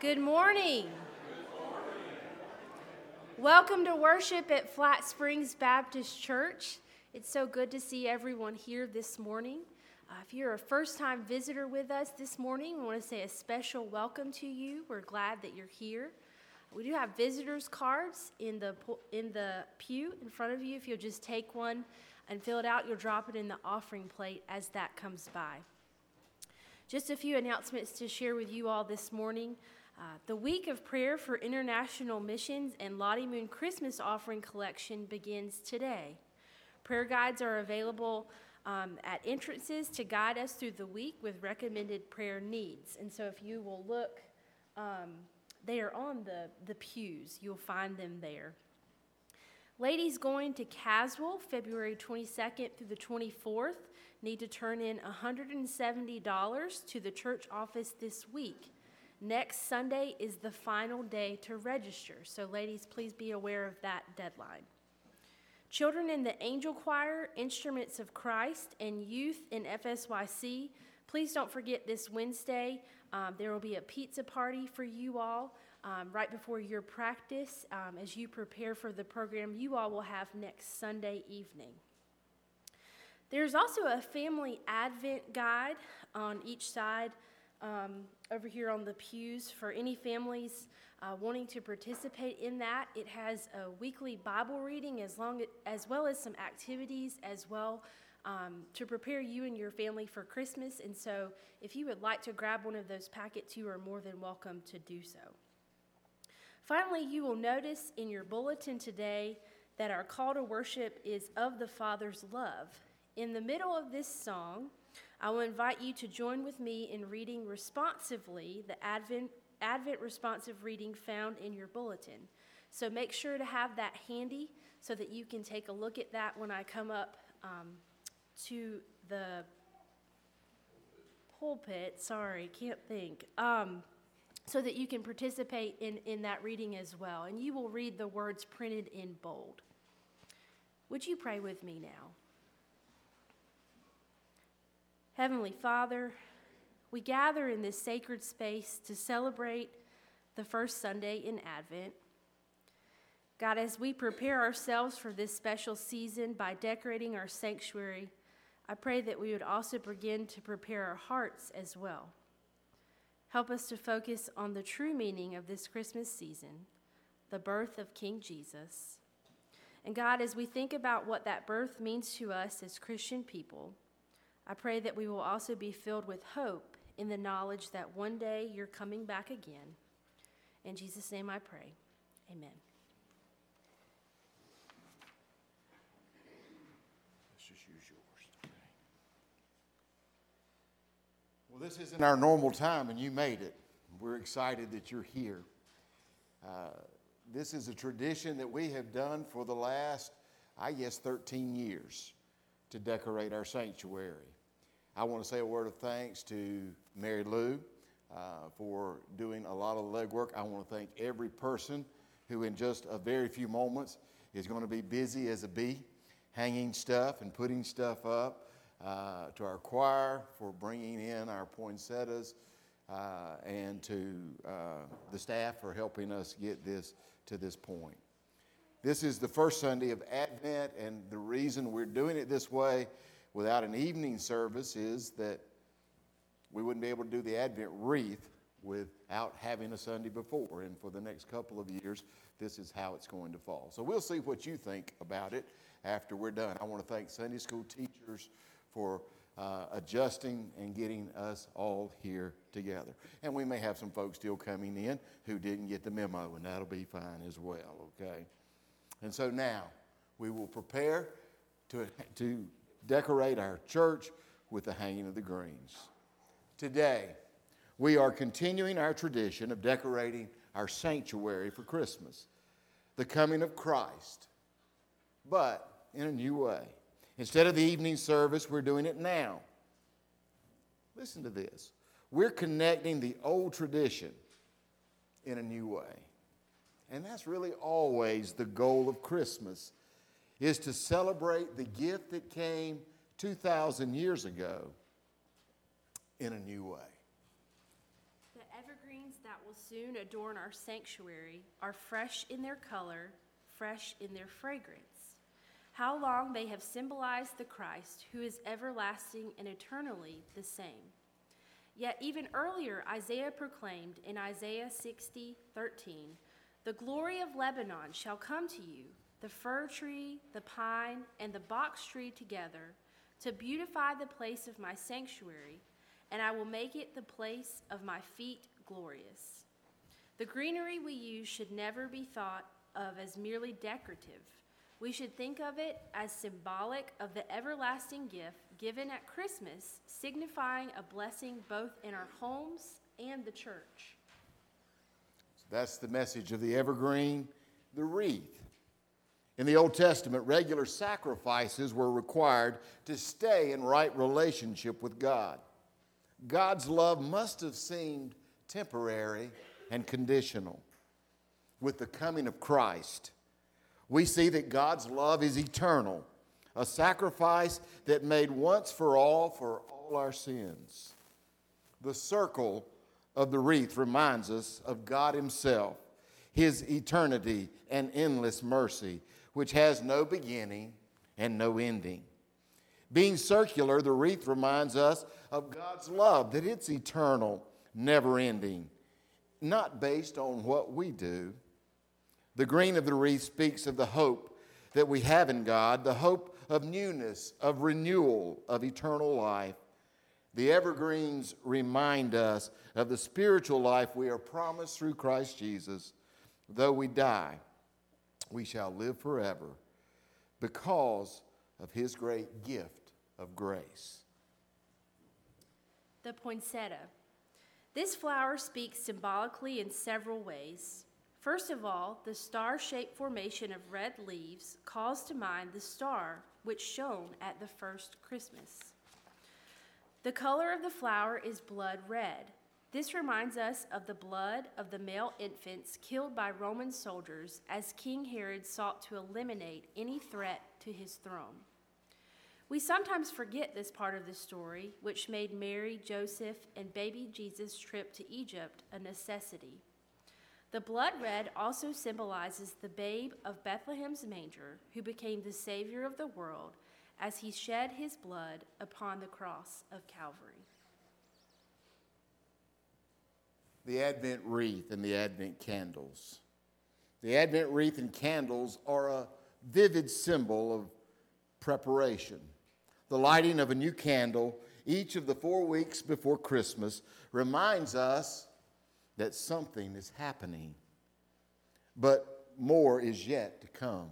Good morning. Welcome to worship at Flat Springs Baptist Church. It's so good to see everyone here this morning. Uh, if you're a first time visitor with us this morning, we want to say a special welcome to you. We're glad that you're here. We do have visitors cards in the, in the pew in front of you. If you'll just take one and fill it out, you'll drop it in the offering plate as that comes by. Just a few announcements to share with you all this morning. Uh, the week of prayer for international missions and Lottie Moon Christmas offering collection begins today. Prayer guides are available um, at entrances to guide us through the week with recommended prayer needs. And so, if you will look, um, they are on the, the pews. You'll find them there. Ladies going to Caswell February 22nd through the 24th need to turn in $170 to the church office this week. Next Sunday is the final day to register, so ladies, please be aware of that deadline. Children in the Angel Choir, Instruments of Christ, and youth in FSYC, please don't forget this Wednesday. Um, there will be a pizza party for you all um, right before your practice um, as you prepare for the program you all will have next Sunday evening. There's also a family advent guide on each side um, over here on the pews for any families uh, wanting to participate in that. It has a weekly Bible reading as, long, as well as some activities as well um, to prepare you and your family for Christmas. And so, if you would like to grab one of those packets, you are more than welcome to do so. Finally, you will notice in your bulletin today that our call to worship is of the Father's love. In the middle of this song, I will invite you to join with me in reading responsively the Advent, Advent responsive reading found in your bulletin. So make sure to have that handy so that you can take a look at that when I come up um, to the pulpit. Sorry, can't think. Um, so that you can participate in, in that reading as well. And you will read the words printed in bold. Would you pray with me now? Heavenly Father, we gather in this sacred space to celebrate the first Sunday in Advent. God, as we prepare ourselves for this special season by decorating our sanctuary, I pray that we would also begin to prepare our hearts as well. Help us to focus on the true meaning of this Christmas season, the birth of King Jesus. And God, as we think about what that birth means to us as Christian people, I pray that we will also be filled with hope in the knowledge that one day you're coming back again. In Jesus' name I pray. Amen. Let's just use yours. Well, this isn't our normal time, and you made it. We're excited that you're here. Uh, this is a tradition that we have done for the last, I guess, 13 years to decorate our sanctuary. I want to say a word of thanks to Mary Lou uh, for doing a lot of legwork. I want to thank every person who, in just a very few moments, is going to be busy as a bee, hanging stuff and putting stuff up. Uh, to our choir for bringing in our poinsettias, uh, and to uh, the staff for helping us get this to this point. This is the first Sunday of Advent, and the reason we're doing it this way without an evening service is that we wouldn't be able to do the Advent wreath without having a Sunday before. And for the next couple of years, this is how it's going to fall. So we'll see what you think about it after we're done. I want to thank Sunday school teachers for uh, adjusting and getting us all here together. And we may have some folks still coming in who didn't get the memo, and that'll be fine as well, okay? And so now we will prepare to, to decorate our church with the hanging of the greens. Today, we are continuing our tradition of decorating our sanctuary for Christmas, the coming of Christ, but in a new way. Instead of the evening service, we're doing it now. Listen to this. We're connecting the old tradition in a new way. And that's really always the goal of Christmas is to celebrate the gift that came 2,000 years ago in a new way. The evergreens that will soon adorn our sanctuary are fresh in their color, fresh in their fragrance. How long they have symbolized the Christ who is everlasting and eternally the same. Yet even earlier, Isaiah proclaimed in Isaiah 60, 13, The glory of Lebanon shall come to you, the fir tree, the pine, and the box tree together, to beautify the place of my sanctuary, and I will make it the place of my feet glorious. The greenery we use should never be thought of as merely decorative. We should think of it as symbolic of the everlasting gift given at Christmas, signifying a blessing both in our homes and the church. That's the message of the evergreen, the wreath. In the Old Testament, regular sacrifices were required to stay in right relationship with God. God's love must have seemed temporary and conditional. With the coming of Christ, we see that God's love is eternal, a sacrifice that made once for all for all our sins. The circle of the wreath reminds us of God Himself, His eternity and endless mercy, which has no beginning and no ending. Being circular, the wreath reminds us of God's love, that it's eternal, never ending, not based on what we do. The green of the wreath speaks of the hope that we have in God, the hope of newness, of renewal, of eternal life. The evergreens remind us of the spiritual life we are promised through Christ Jesus. Though we die, we shall live forever because of his great gift of grace. The poinsettia. This flower speaks symbolically in several ways. First of all, the star shaped formation of red leaves calls to mind the star which shone at the first Christmas. The color of the flower is blood red. This reminds us of the blood of the male infants killed by Roman soldiers as King Herod sought to eliminate any threat to his throne. We sometimes forget this part of the story, which made Mary, Joseph, and baby Jesus' trip to Egypt a necessity. The blood red also symbolizes the babe of Bethlehem's manger, who became the Savior of the world as he shed his blood upon the cross of Calvary. The Advent wreath and the Advent candles. The Advent wreath and candles are a vivid symbol of preparation the lighting of a new candle each of the four weeks before Christmas reminds us that something is happening, but more is yet to come.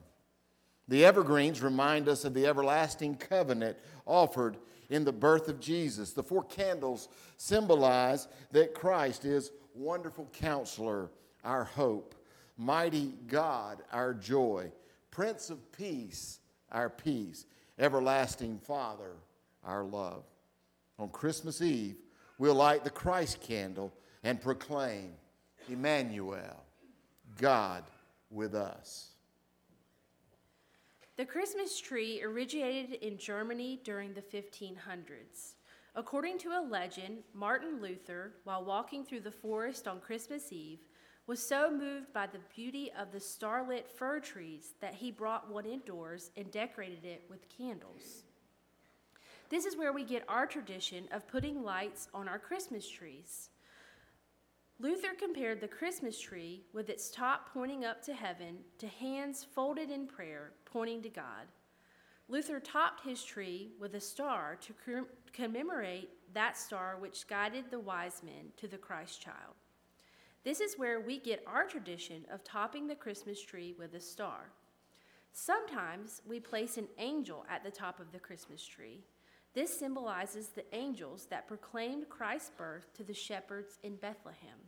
The evergreens remind us of the everlasting covenant offered in the birth of Jesus. The four candles symbolize that Christ is wonderful counselor, our hope, mighty God, our joy, Prince of Peace, our peace everlasting Father, our love. On Christmas Eve, we'll light the Christ candle and proclaim, Emmanuel, God with us. The Christmas tree originated in Germany during the 1500s. According to a legend, Martin Luther, while walking through the forest on Christmas Eve, was so moved by the beauty of the starlit fir trees that he brought one indoors and decorated it with candles. This is where we get our tradition of putting lights on our Christmas trees. Luther compared the Christmas tree, with its top pointing up to heaven, to hands folded in prayer, pointing to God. Luther topped his tree with a star to commemorate that star which guided the wise men to the Christ child. This is where we get our tradition of topping the Christmas tree with a star. Sometimes we place an angel at the top of the Christmas tree. This symbolizes the angels that proclaimed Christ's birth to the shepherds in Bethlehem.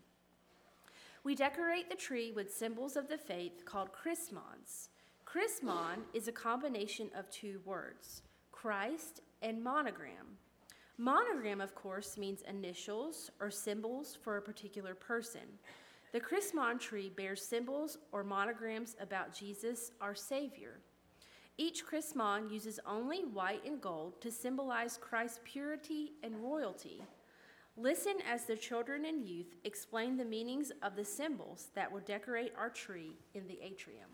We decorate the tree with symbols of the faith called chrismons. Chrismon is a combination of two words, Christ and monogram. Monogram, of course, means initials or symbols for a particular person. The Chrismon tree bears symbols or monograms about Jesus, our Savior. Each Chrismon uses only white and gold to symbolize Christ's purity and royalty. Listen as the children and youth explain the meanings of the symbols that will decorate our tree in the atrium.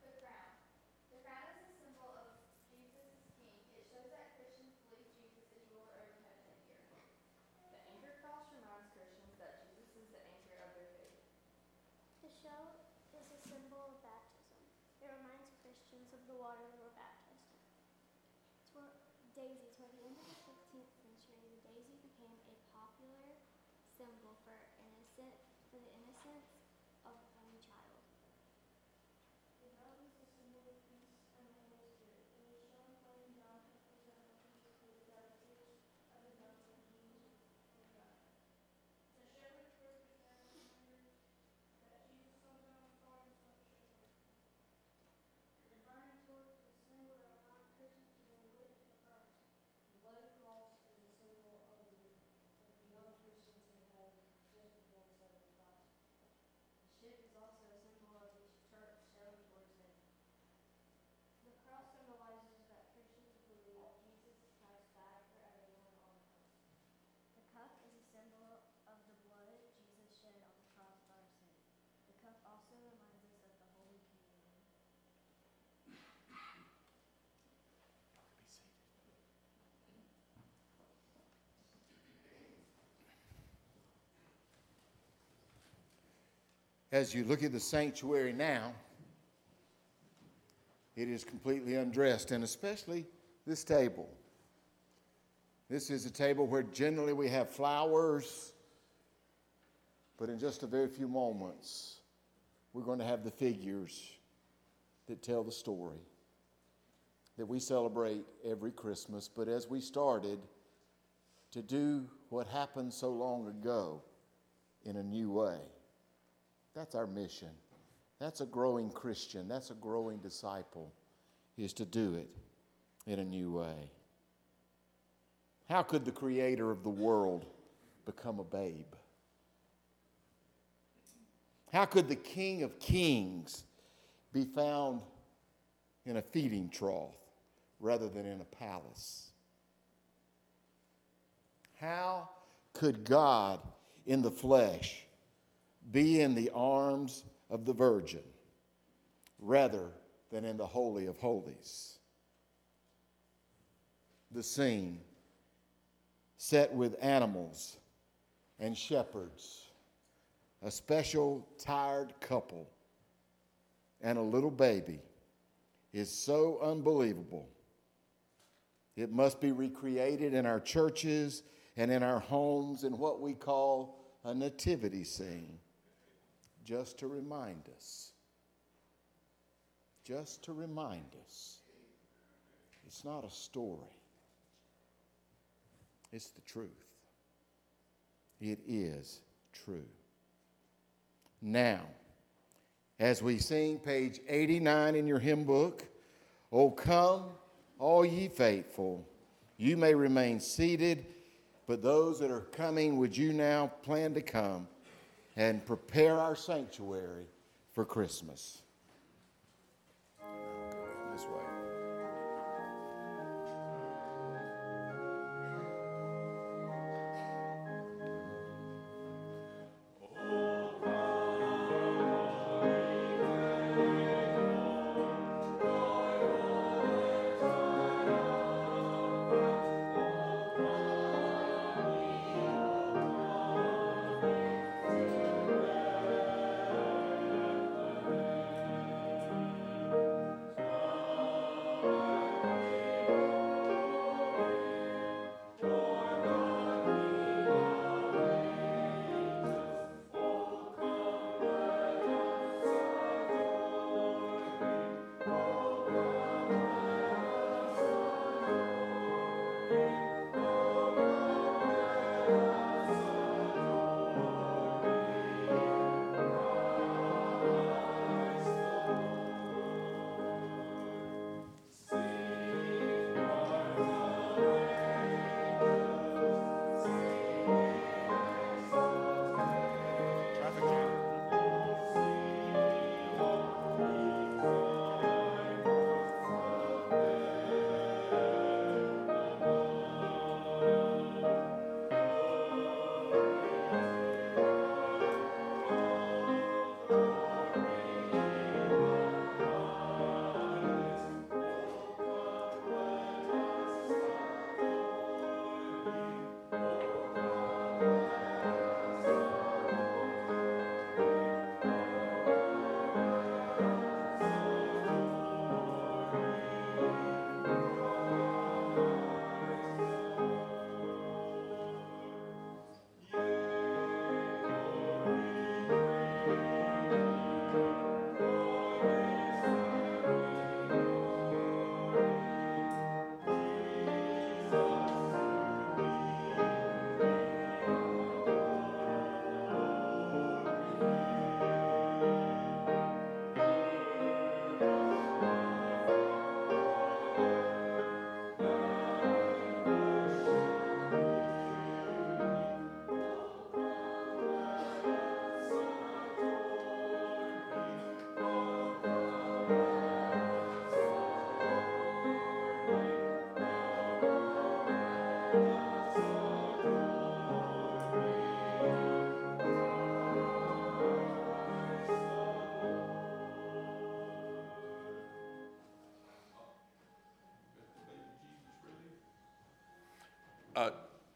The crown. The crown is a symbol of Jesus as king. It shows that Christians believe Jesus is ruler over heaven and the earth. The anchor cross reminds Christians that Jesus is the anchor of their faith. The shell is a symbol of baptism. It reminds Christians of the water were baptized. Toward daisy. Toward the end of the 15th century, the daisy became a popular symbol for innocent for the innocence of any child. The dove is a symbol of peace and the Holy Spirit. It was shown falling down to present the peace through the dedication of the dove when Jesus was God. The shepherd's crook is there to remember that Jesus fell down the cross and the shepherd. The burning torch is a symbol that reminds Christians to be witness to Christ. The bloody cross is a symbol of the, of the young Christians in heaven just before the sacrifice. The ship is also a symbol of the church sailing towards heaven. The cross symbolizes that Christians believe Jesus Christ died for everyone on the cross. The cup is a symbol of the blood Jesus shed on the cross for our sins. The cup also reminds us of the Holy Communion. As you look at the sanctuary now, it is completely undressed, and especially this table. This is a table where generally we have flowers, but in just a very few moments, we're going to have the figures that tell the story that we celebrate every Christmas. But as we started to do what happened so long ago in a new way, that's our mission. That's a growing Christian. That's a growing disciple, is to do it in a new way. How could the creator of the world become a babe? How could the King of Kings be found in a feeding trough rather than in a palace? How could God in the flesh be in the arms of the Virgin rather than in the Holy of Holies? The scene set with animals and shepherds, a special tired couple, and a little baby is so unbelievable. It must be recreated in our churches and in our homes in what we call a nativity scene, just to remind us. Just to remind us. It's not a story, it's the truth. It is true. Now, as we sing page 89 in your hymn book, Oh, come, all ye faithful, you may remain seated, but those that are coming, would you now plan to come and prepare our sanctuary for Christmas?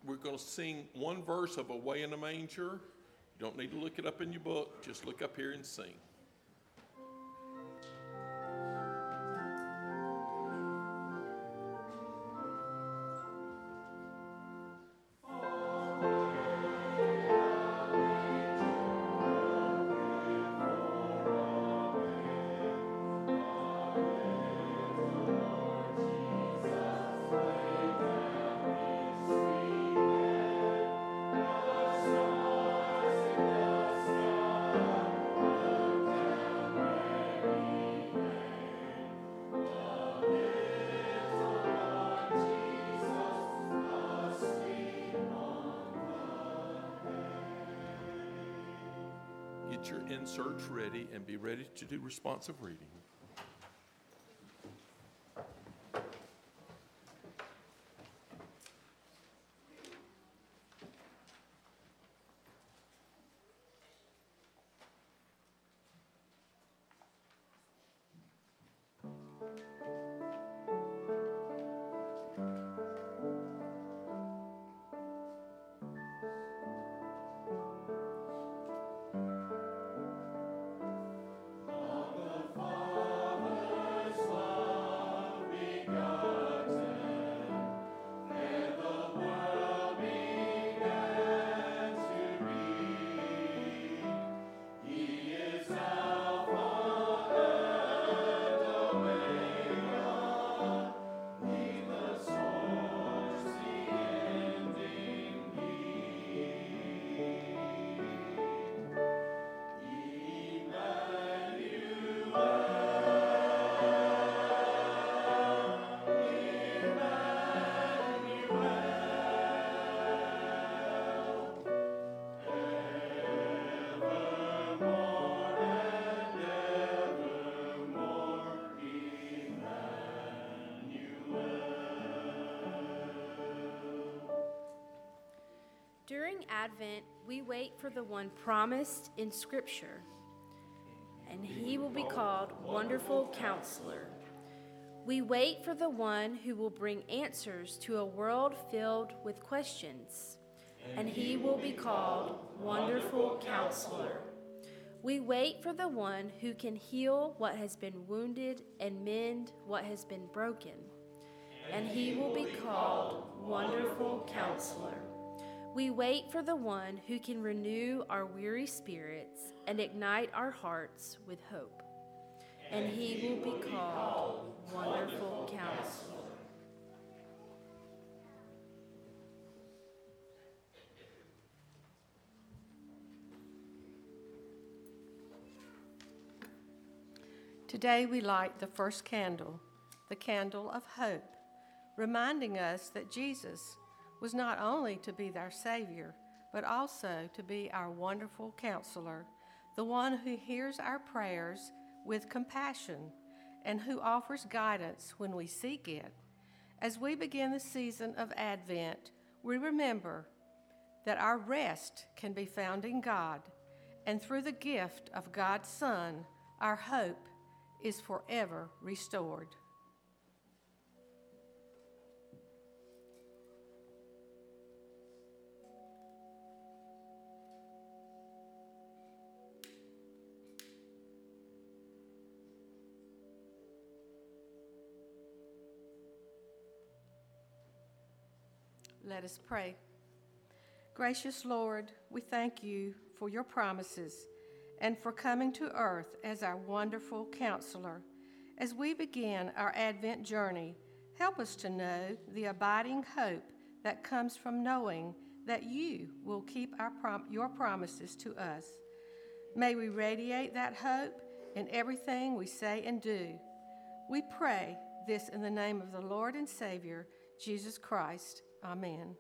We're going to sing one verse of Away in a Manger. You don't need to look it up in your book, just look up here and sing. Be ready to do responsive reading. During Advent, we wait for the one promised in Scripture, and he will be called Wonderful Counselor. We wait for the one who will bring answers to a world filled with questions, and he will be called Wonderful Counselor. We wait for the one who can heal what has been wounded and mend what has been broken, and he will be called Wonderful Counselor. We wait for the one who can renew our weary spirits and ignite our hearts with hope. And he will be called Wonderful Counselor. Today we light the first candle, the candle of hope, reminding us that Jesus was not only to be our Savior, but also to be our wonderful counselor, the one who hears our prayers with compassion and who offers guidance when we seek it. As we begin the season of Advent, we remember that our rest can be found in God, and through the gift of God's Son, our hope is forever restored. Let us pray. Gracious Lord, we thank you for your promises and for coming to earth as our wonderful counselor. As we begin our Advent journey, help us to know the abiding hope that comes from knowing that you will keep prom- your promises to us. May we radiate that hope in everything we say and do. We pray this in the name of the Lord and Savior, Jesus Christ. Amen.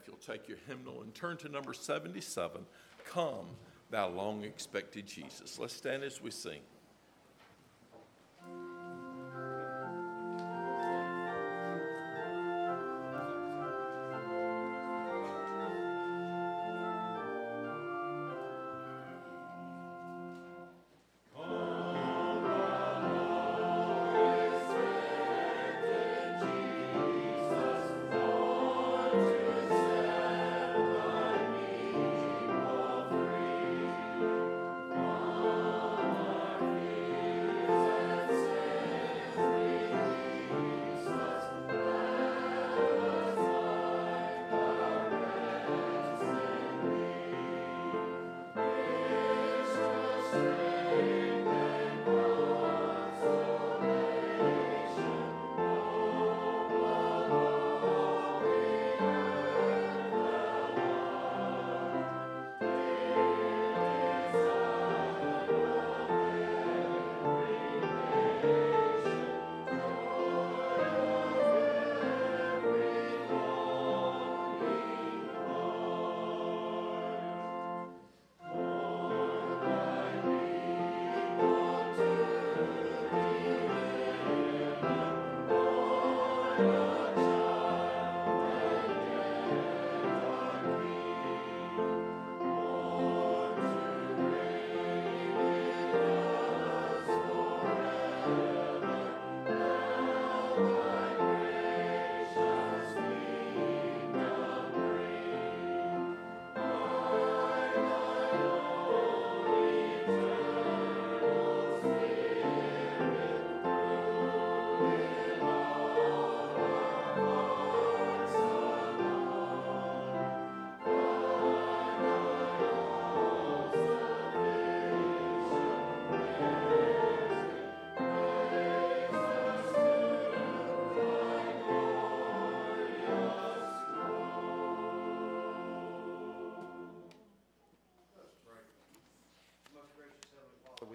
If you'll take your hymnal and turn to number 77, Come, Thou Long Expected Jesus. Let's stand as we sing.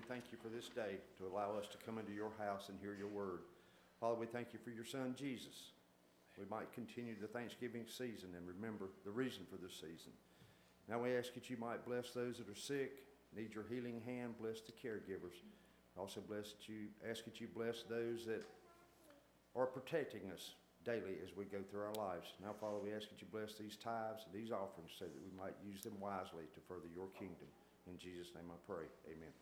Thank you for this day to allow us to come into your house and hear your word. Father, we thank you for your son, Jesus. We might continue the Thanksgiving season and remember the reason for this season. Now we ask that you might bless those that are sick, need your healing hand, bless the caregivers. Also bless that you, ask that you bless those that are protecting us daily as we go through our lives. Now, Father, we ask that you bless these tithes these offerings so that we might use them wisely to further your kingdom. In Jesus' name I pray. Amen.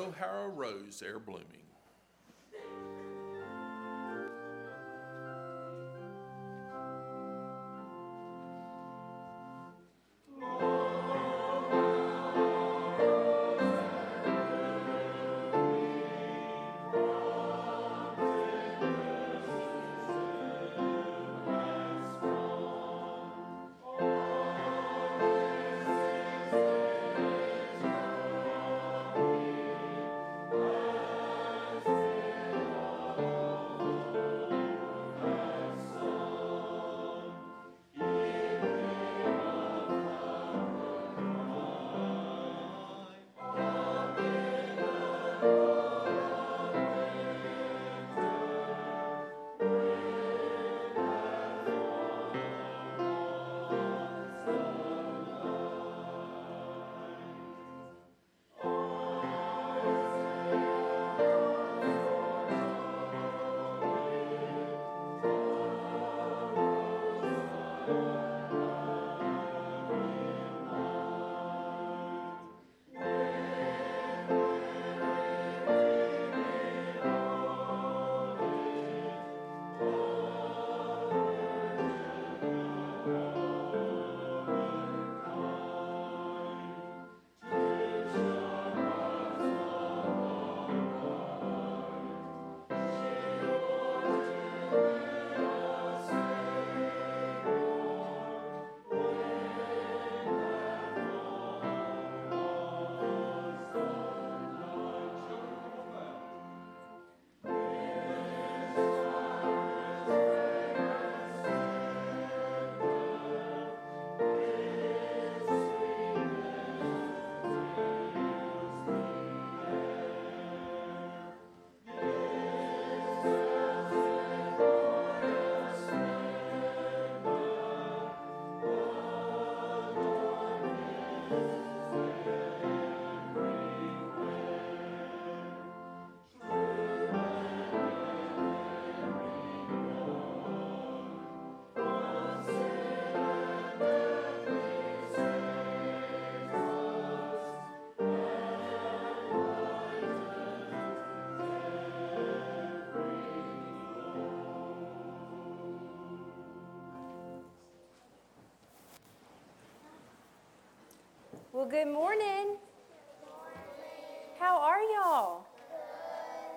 Lo How a Rose, E'er Well, good morning. How are y'all?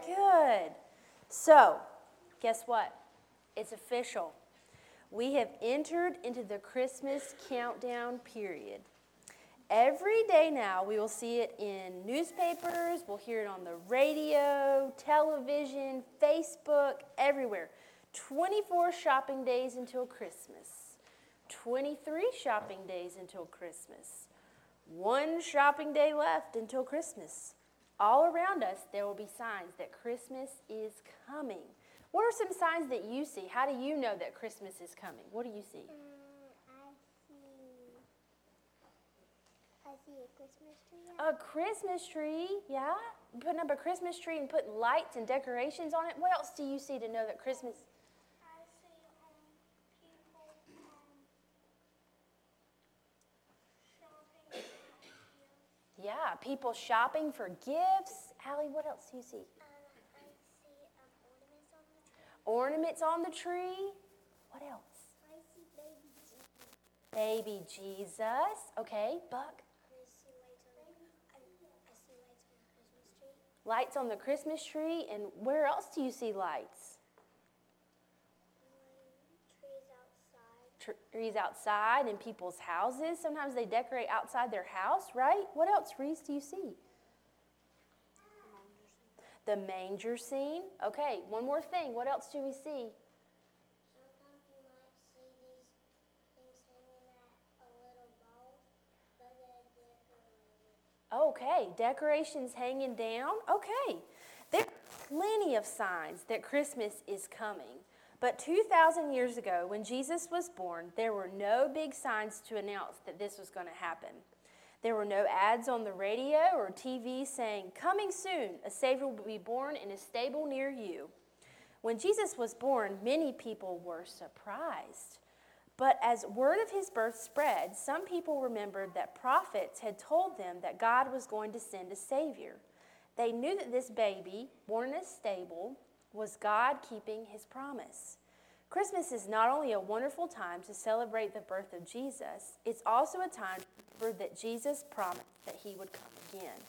Good. So, guess what? It's official. We have entered into the Christmas countdown period. Every day now, we will see it in newspapers, we'll hear it on the radio, television, Facebook, everywhere. 24 shopping days until Christmas, 23 shopping days until Christmas, one shopping day left until Christmas. All around us, there will be signs that Christmas is coming. What are some signs that you see? How do you know that Christmas is coming? What do you see? Um, I see. I see a Christmas tree. A Christmas tree, yeah? Putting up a Christmas tree and putting lights and decorations on it. What else do you see to know that Christmas? I see um people um shopping at gifts. Yeah, people shopping for gifts. Allie, what else do you see? Um, see um ornaments on the tree. Ornaments on the tree. What else? I see baby Jesus. Baby Jesus. Okay, Buck. I see lights on the I, I see lights on the Christmas tree. Lights on the Christmas tree. And where else do you see lights? Um, trees outside. Trees outside in people's houses. Sometimes they decorate outside their house, right? What else, Reese, do you see? The manger scene. Okay, one more thing. What else do we see? Okay, decorations hanging down. Okay, there are plenty of signs that Christmas is coming. But 2,000 years ago, when Jesus was born, there were no big signs to announce that this was going to happen. There were no ads on the radio or TV saying, Coming soon, a Savior will be born in a stable near you. When Jesus was born, many people were surprised. But as word of his birth spread, some people remembered that prophets had told them that God was going to send a Savior. They knew that this baby, born in a stable, was God keeping his promise. Christmas is not only a wonderful time to celebrate the birth of Jesus, it's also a time remember that Jesus promised that he would come again.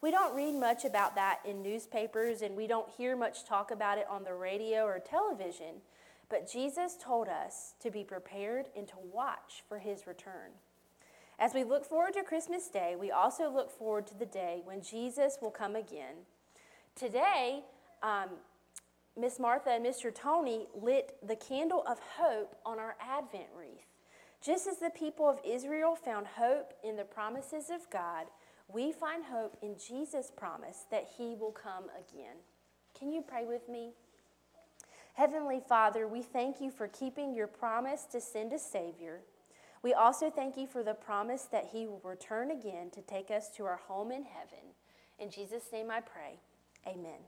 We don't read much about that in newspapers and we don't hear much talk about it on the radio or television, but Jesus told us to be prepared and to watch for his return. As we look forward to Christmas Day, we also look forward to the day when Jesus will come again. Today, um, Miss Martha and Mr. Tony lit the candle of hope on our Advent wreath. Just as the people of Israel found hope in the promises of God, we find hope in Jesus' promise that he will come again. Can you pray with me? Heavenly Father, we thank you for keeping your promise to send a Savior. We also thank you for the promise that he will return again to take us to our home in heaven. In Jesus' name I pray. Amen.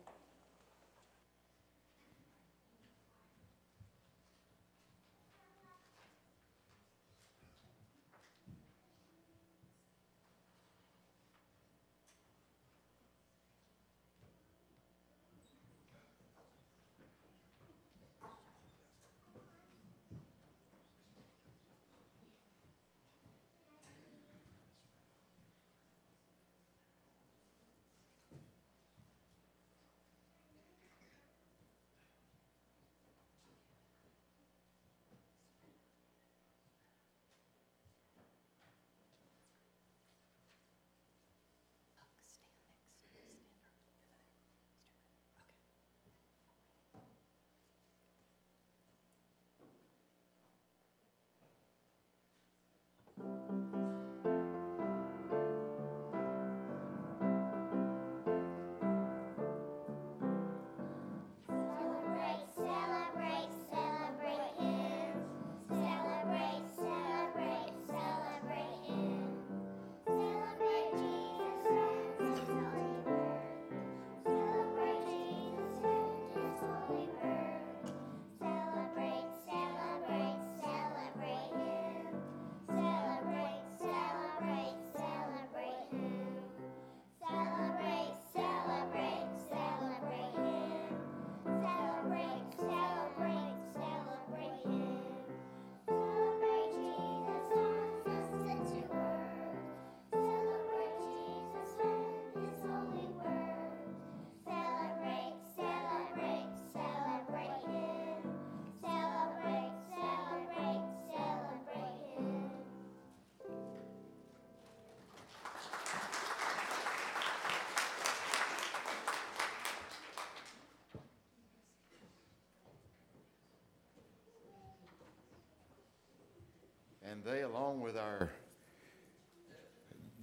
And they, along with our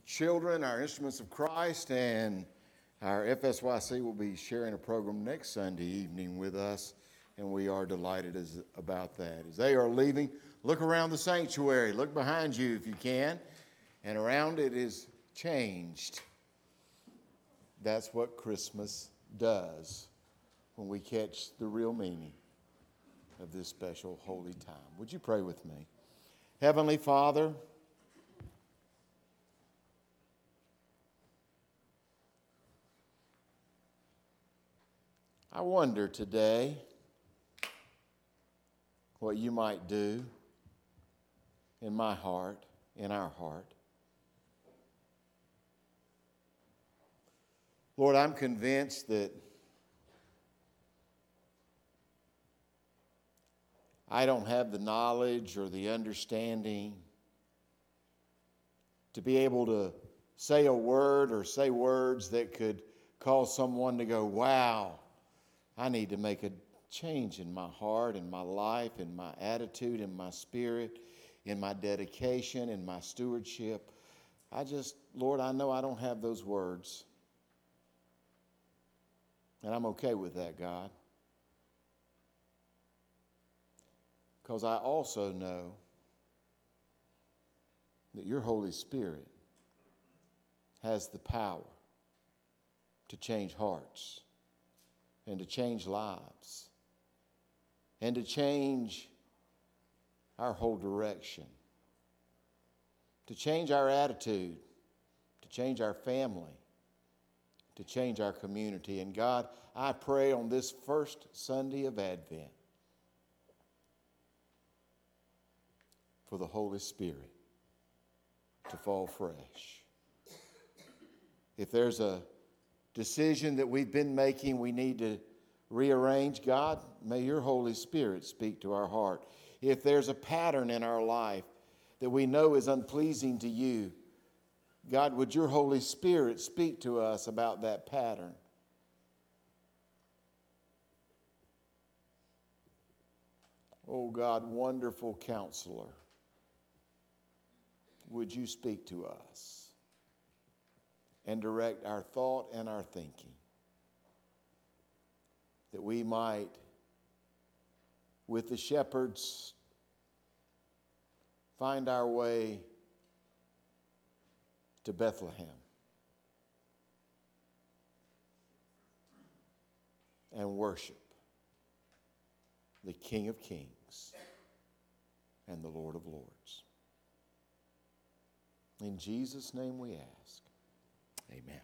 children, our instruments of Christ, and our FSYC will be sharing a program next Sunday evening with us, and we are delighted as, about that. As they are leaving, look around the sanctuary, look behind you if you can, and around it is changed. That's what Christmas does when we catch the real meaning of this special holy time. Would you pray with me? Heavenly Father, I wonder today what you might do in my heart, in our heart. Lord, I'm convinced that I don't have the knowledge or the understanding to be able to say a word or say words that could cause someone to go, wow, I need to make a change in my heart, in my life, in my attitude, in my spirit, in my dedication, in my stewardship. I just, Lord, I know I don't have those words. And I'm okay with that, God. Because I also know that your Holy Spirit has the power to change hearts and to change lives and to change our whole direction, to change our attitude, to change our family, to change our community. And God, I pray on this first Sunday of Advent for the Holy Spirit to fall fresh. If there's a decision that we've been making, we need to rearrange. God, may your Holy Spirit speak to our heart. If there's a pattern in our life that we know is unpleasing to you, God, would your Holy Spirit speak to us about that pattern? Oh God, wonderful counselor, would you speak to us and direct our thought and our thinking that we might, with the shepherds, find our way to Bethlehem and worship the King of Kings and the Lord of Lords. In Jesus' name we ask. Amen.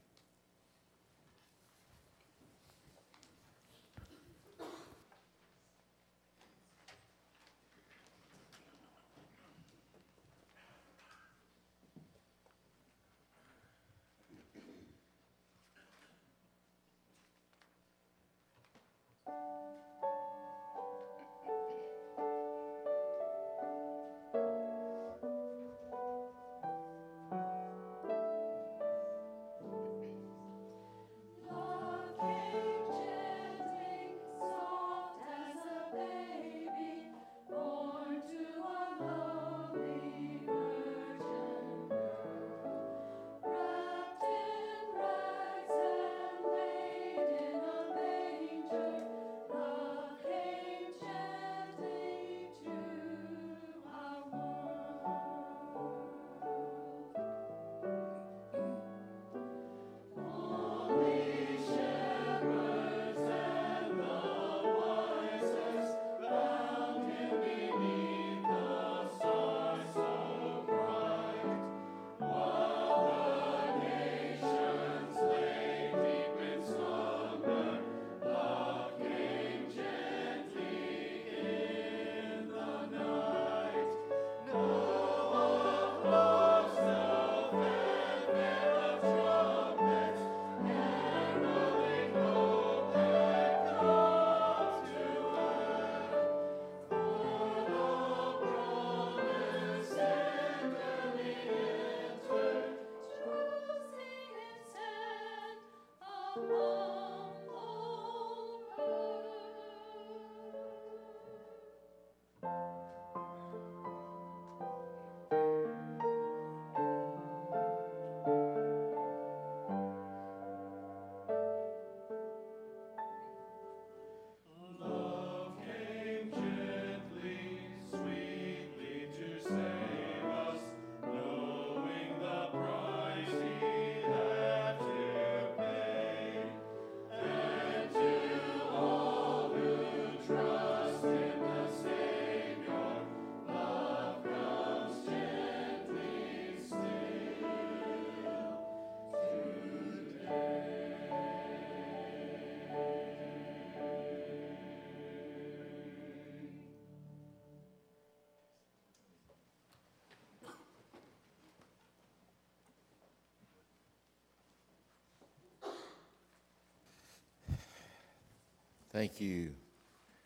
Thank you,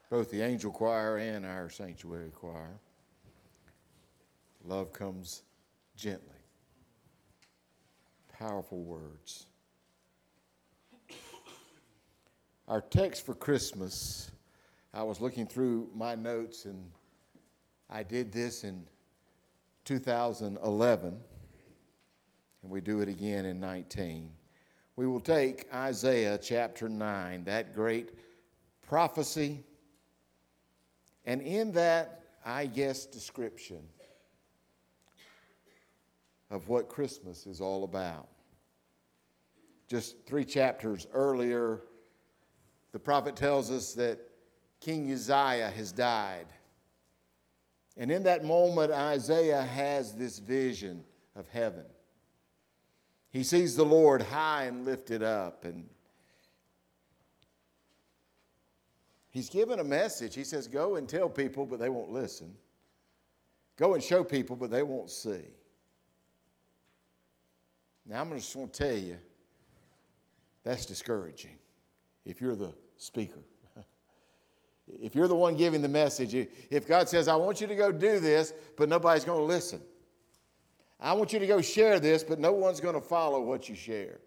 both the angel choir and our sanctuary choir. Love comes gently. Powerful words. Our text for Christmas, I was looking through my notes and I did this in 2011, and we do it again in 19. We will take Isaiah chapter 9, that great prophecy, and in that, I guess, description of what Christmas is all about. Just three chapters earlier, the prophet tells us that King Uzziah has died. And in that moment, Isaiah has this vision of heaven. He sees the Lord high and lifted up, and he's given a message. He says, Go and tell people, but they won't listen. Go and show people, but they won't see. Now, I'm just going to tell you that's discouraging if you're the speaker. if you're the one giving the message, if God says, I want you to go do this, but nobody's going to listen. I want you to go share this, but no one's going to follow what you share.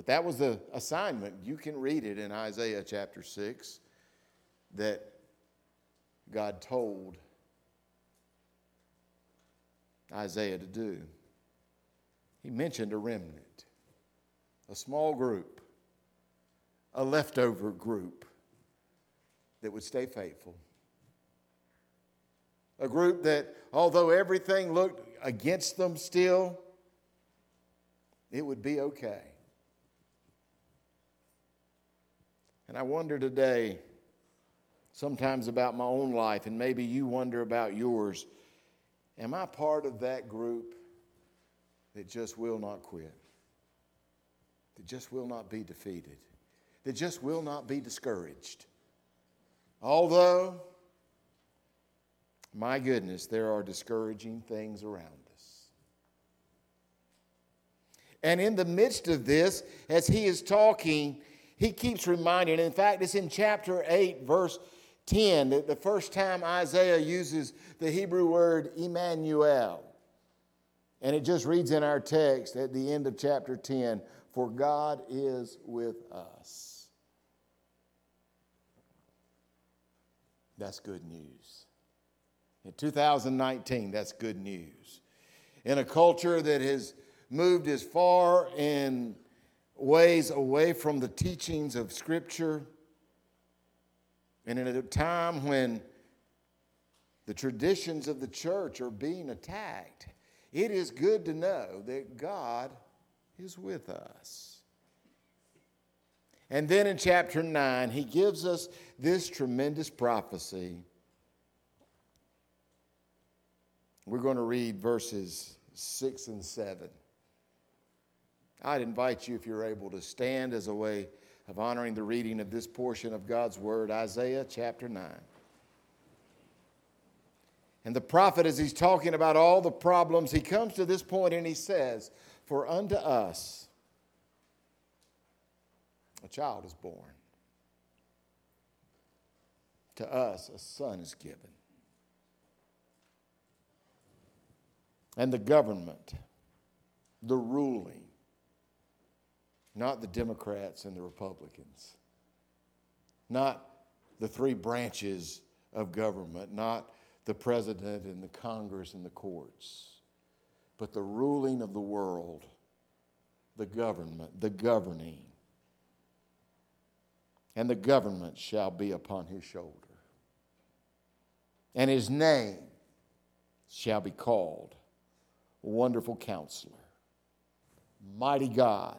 But that was the assignment. You can read it in Isaiah chapter 6 that God told Isaiah to do. He mentioned a remnant, a small group, a leftover group that would stay faithful. A group that, although everything looked against them still, it would be okay. And I wonder today, sometimes about my own life, and maybe you wonder about yours. Am I part of that group that just will not quit? That just will not be defeated? That just will not be discouraged? Although, my goodness, there are discouraging things around us. And in the midst of this, as he is talking, he keeps reminding, in fact, it's in chapter 8, verse 10, that the first time Isaiah uses the Hebrew word Emmanuel. And it just reads in our text at the end of chapter 10 For God is with us. That's good news. In 2019, that's good news. In a culture that has moved as far in ways away from the teachings of Scripture, and in a time when the traditions of the church are being attacked, it is good to know that God is with us. And then in chapter 9, he gives us this tremendous prophecy. We're going to read verses 6 and 7. I'd invite you, if you're able, to stand as a way of honoring the reading of this portion of God's Word, Isaiah chapter 9. And the prophet, as he's talking about all the problems, he comes to this point and he says, For unto us a child is born, to us a son is given. And the government, the ruling, not the Democrats and the Republicans, not the three branches of government, not the president and the Congress and the courts, but the ruling of the world, the government, the governing. And the government shall be upon his shoulder. And his name shall be called Wonderful Counselor, Mighty God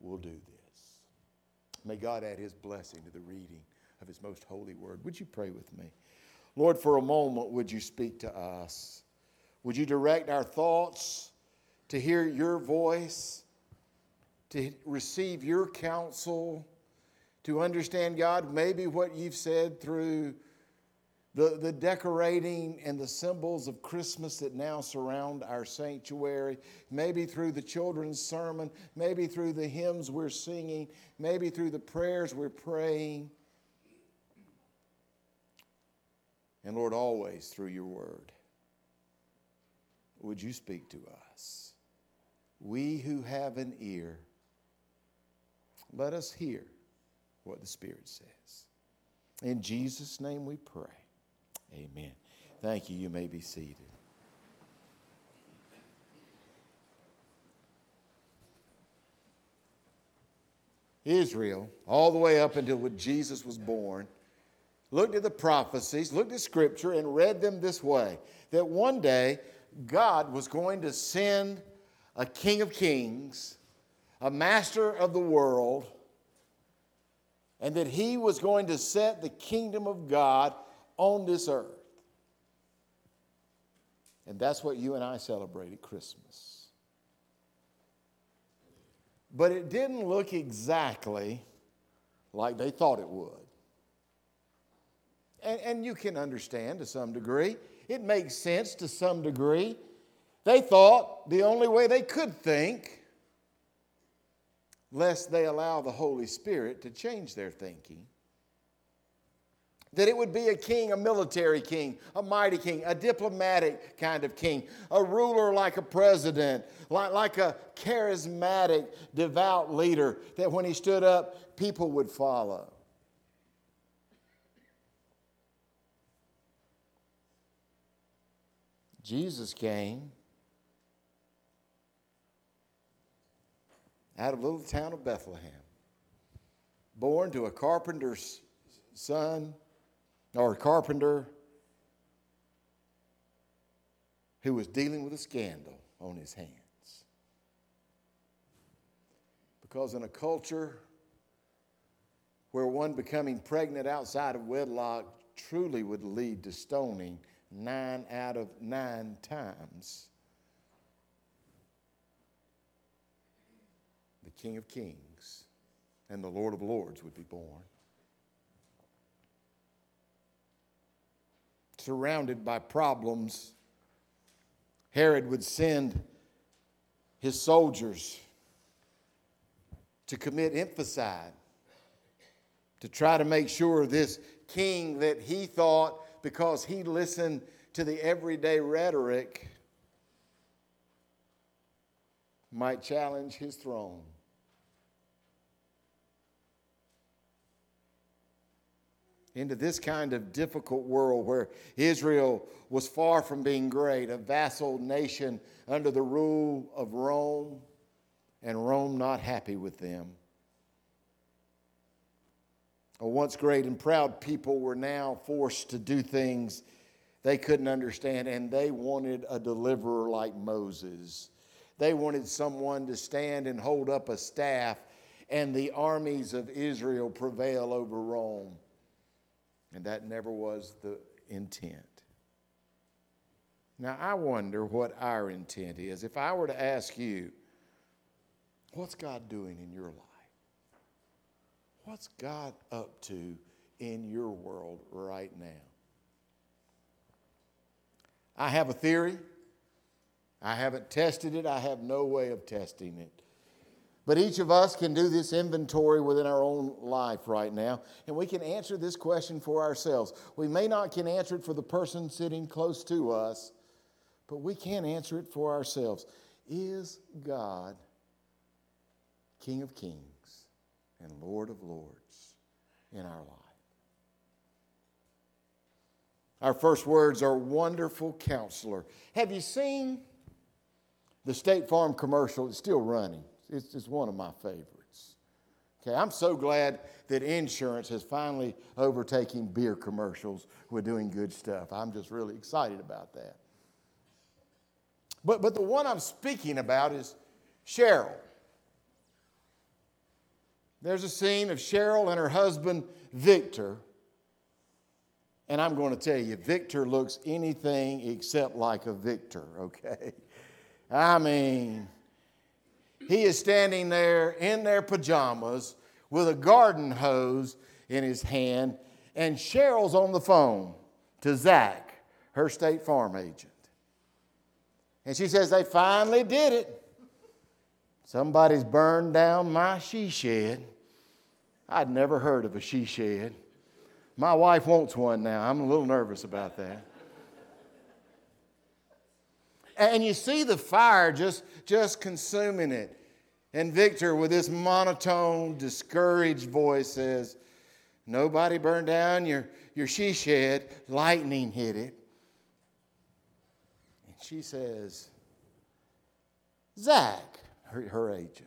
will do this. May God add his blessing to the reading of his most holy word. Would you pray with me? Lord, for a moment, would you speak to us? Would you direct our thoughts to hear your voice, to receive your counsel, to understand, God, maybe what you've said through the, the decorating and the symbols of Christmas that now surround our sanctuary, maybe through the children's sermon, maybe through the hymns we're singing, maybe through the prayers we're praying. And Lord, always through your word, would you speak to us? We who have an ear, let us hear what the Spirit says. In Jesus' name we pray. Amen. Thank you. You may be seated. Israel, all the way up until when Jesus was born, looked at the prophecies, looked at Scripture, and read them this way that one day God was going to send a King of Kings, a master of the world, and that he was going to set the kingdom of God on this earth. And that's what you and I celebrated Christmas. But it didn't look exactly like they thought it would. And, and you can understand to some degree. It makes sense to some degree. They thought the only way they could think, lest they allow the Holy Spirit to change their thinking, that it would be a king, a military king, a mighty king, a diplomatic kind of king, a ruler like a president, like, like a charismatic, devout leader, that when he stood up, people would follow. Jesus came out of the little town of Bethlehem, born to a carpenter's son or a carpenter who was dealing with a scandal on his hands. Because in a culture where one becoming pregnant outside of wedlock truly would lead to stoning nine out of nine times, the King of Kings and the Lord of Lords would be born. Surrounded by problems, Herod would send his soldiers to commit infanticide, to try to make sure this king that he thought, because he listened to the everyday rhetoric, might challenge his throne. Into this kind of difficult world where Israel was far from being great, a vassal nation under the rule of Rome and Rome not happy with them. A once great and proud people were now forced to do things they couldn't understand, and they wanted a deliverer like Moses. They wanted someone to stand and hold up a staff, and the armies of Israel prevail over Rome. And that never was the intent. Now, I wonder what our intent is. If I were to ask you, What's God doing in your life? What's God up to in your world right now? I have a theory. I haven't tested it. I have no way of testing it. But each of us can do this inventory within our own life right now, and we can answer this question for ourselves. We may not can answer it for the person sitting close to us, but we can answer it for ourselves. Is God King of Kings and Lord of Lords in our life. Our first words are wonderful counselor. Have you seen the State Farm commercial? It's still running. It's, it's one of my favorites. Okay, I'm so glad that insurance has finally overtaken beer commercials with doing good stuff. I'm just really excited about that. But, but the one I'm speaking about is Cheryl. There's a scene of Cheryl and her husband, Victor. And I'm going to tell you, Victor looks anything except like a Victor, okay? I mean, he is standing there in their pajamas with a garden hose in his hand, and Cheryl's on the phone to Zach, her State Farm agent. And she says, They finally did it. Somebody's burned down my she shed. I'd never heard of a she shed. My wife wants one now. I'm a little nervous about that. And you see the fire just, just consuming it. And Victor, with this monotone, discouraged voice, says, Nobody burned down your, your she shed, lightning hit it. And she says, Zach, her, her agent,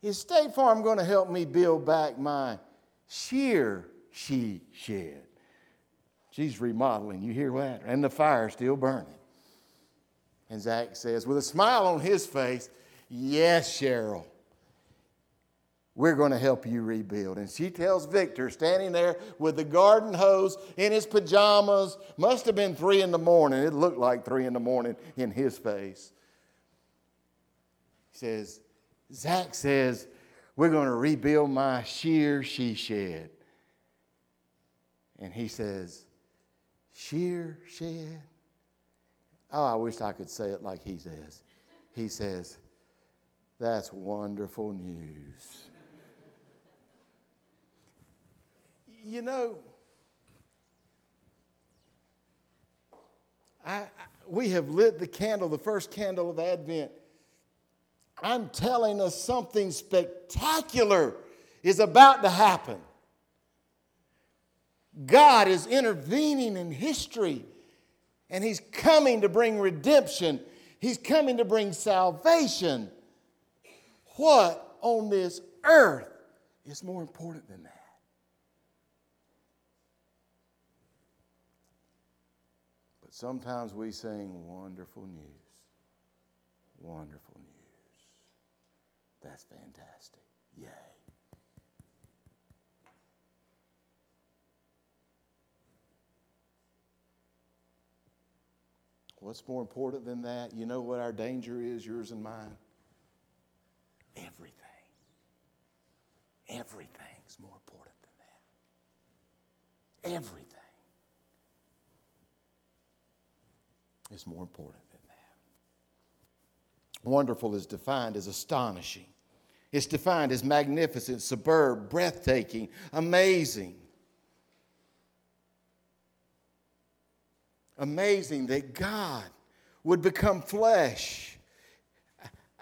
is State Farm going to help me build back my sheer she shed? She's remodeling. You hear that? And the fire's still burning. And Zach says, with a smile on his face, Yes, Cheryl. We're going to help you rebuild. And she tells Victor, standing there with the garden hose in his pajamas, must have been three in the morning. It looked like three in the morning in his face. He says, Zach says, We're going to rebuild my sheer she shed. And he says, Sheer shed? Oh, I wish I could say it like he says. He says, That's wonderful news. you know, I, I, we have lit the candle, the first candle of Advent. I'm telling us something spectacular is about to happen. God is intervening in history and He's coming to bring redemption, He's coming to bring salvation. What on this earth is more important than that? But sometimes we sing wonderful news. Wonderful news. That's fantastic. Yay. What's more important than that? You know what our danger is, yours and mine? Everything. Everything's more important than that. Everything is more important than that. Wonderful is defined as astonishing. It's defined as magnificent, superb, breathtaking, amazing. Amazing that God would become flesh.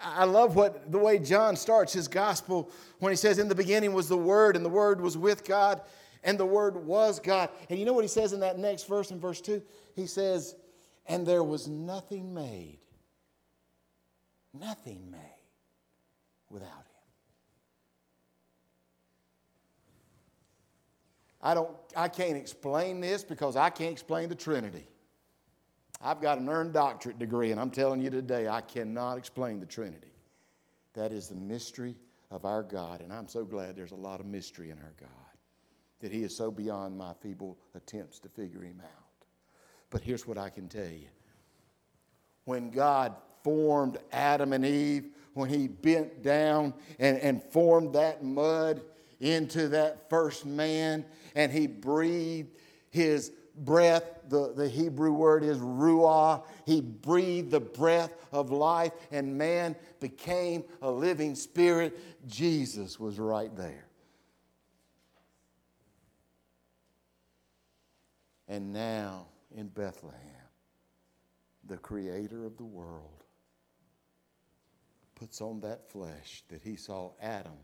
I love what the way John starts his gospel when he says, In the beginning was the Word, and the Word was with God, and the Word was God. And you know what he says in that next verse, in verse 2? He says, And there was nothing made, nothing made without him. I don't I can't explain this because I can't explain the Trinity. I've got an earned doctorate degree, and I'm telling you today, I cannot explain the Trinity. That is the mystery of our God, and I'm so glad there's a lot of mystery in our God, that He is so beyond my feeble attempts to figure Him out. But here's what I can tell you when God formed Adam and Eve, when He bent down and, and formed that mud into that first man, and He breathed His breath, the, the Hebrew word is ruah. He breathed the breath of life, and man became a living spirit. Jesus was right there. And now in Bethlehem, the creator of the world puts on that flesh that he saw Adam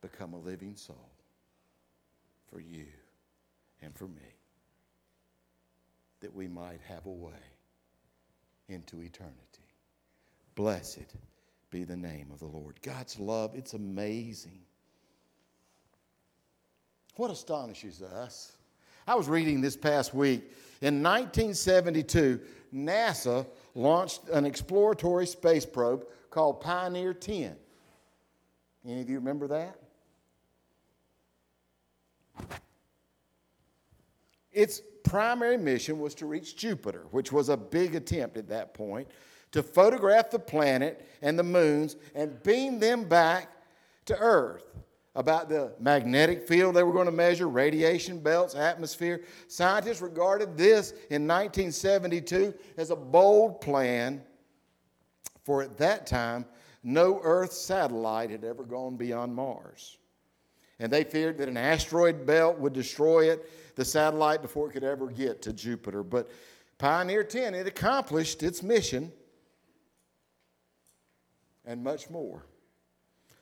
become a living soul for you and for me that we might have a way into eternity. Blessed be the name of the Lord. God's love, it's amazing. What astonishes us? I was reading this past week. In 1972, NASA launched an exploratory space probe called Pioneer 10. Any of you remember that? Its primary mission was to reach Jupiter, which was a big attempt at that point, to photograph the planet and the moons and beam them back to Earth. About the magnetic field they were going to measure, radiation belts, atmosphere. Scientists regarded this in 1972 as a bold plan, for at that time, no Earth satellite had ever gone beyond Mars. And they feared that an asteroid belt would destroy it the satellite before it could ever get to Jupiter. But Pioneer 10, it accomplished its mission. and much more.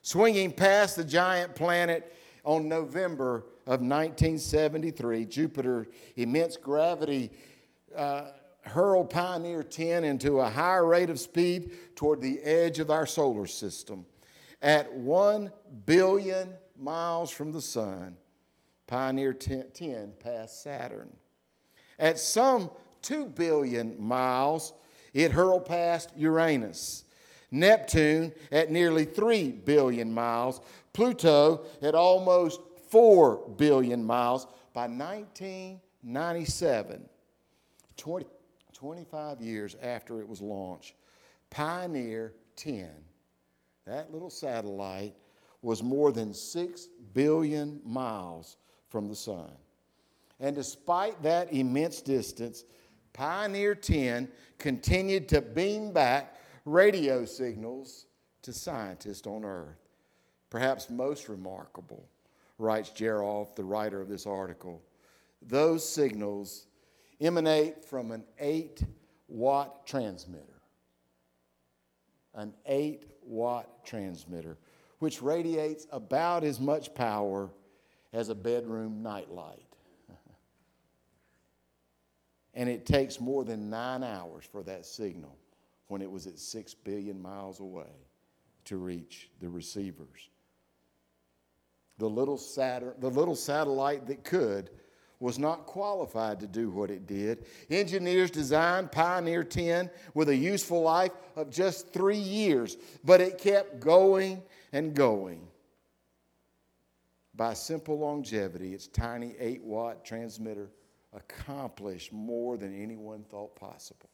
Swinging past the giant planet on November of 1973, Jupiter's immense gravity uh, hurled Pioneer 10 into a higher rate of speed toward the edge of our solar system. At 1 billion miles from the sun, Pioneer 10, 10 passed Saturn. At some 2 billion miles, it hurled past Uranus. Neptune at nearly 3 billion miles. Pluto at almost 4 billion miles. By 1997, 20, 25 years after it was launched, Pioneer 10, that little satellite, was more than 6 billion miles from the sun. And despite that immense distance, Pioneer 10 continued to beam back radio signals to scientists on Earth. Perhaps most remarkable, writes Geroff, the writer of this article, those signals emanate from an 8 watt transmitter. An 8 watt transmitter, which radiates about as much power as a bedroom nightlight. and it takes more than nine hours for that signal when it was at six billion miles away to reach the receivers. The little, Saturn, the little satellite that could was not qualified to do what it did. Engineers designed Pioneer 10 with a useful life of just three years, but it kept going and going. By simple longevity, its tiny 8 watt transmitter accomplished more than anyone thought possible.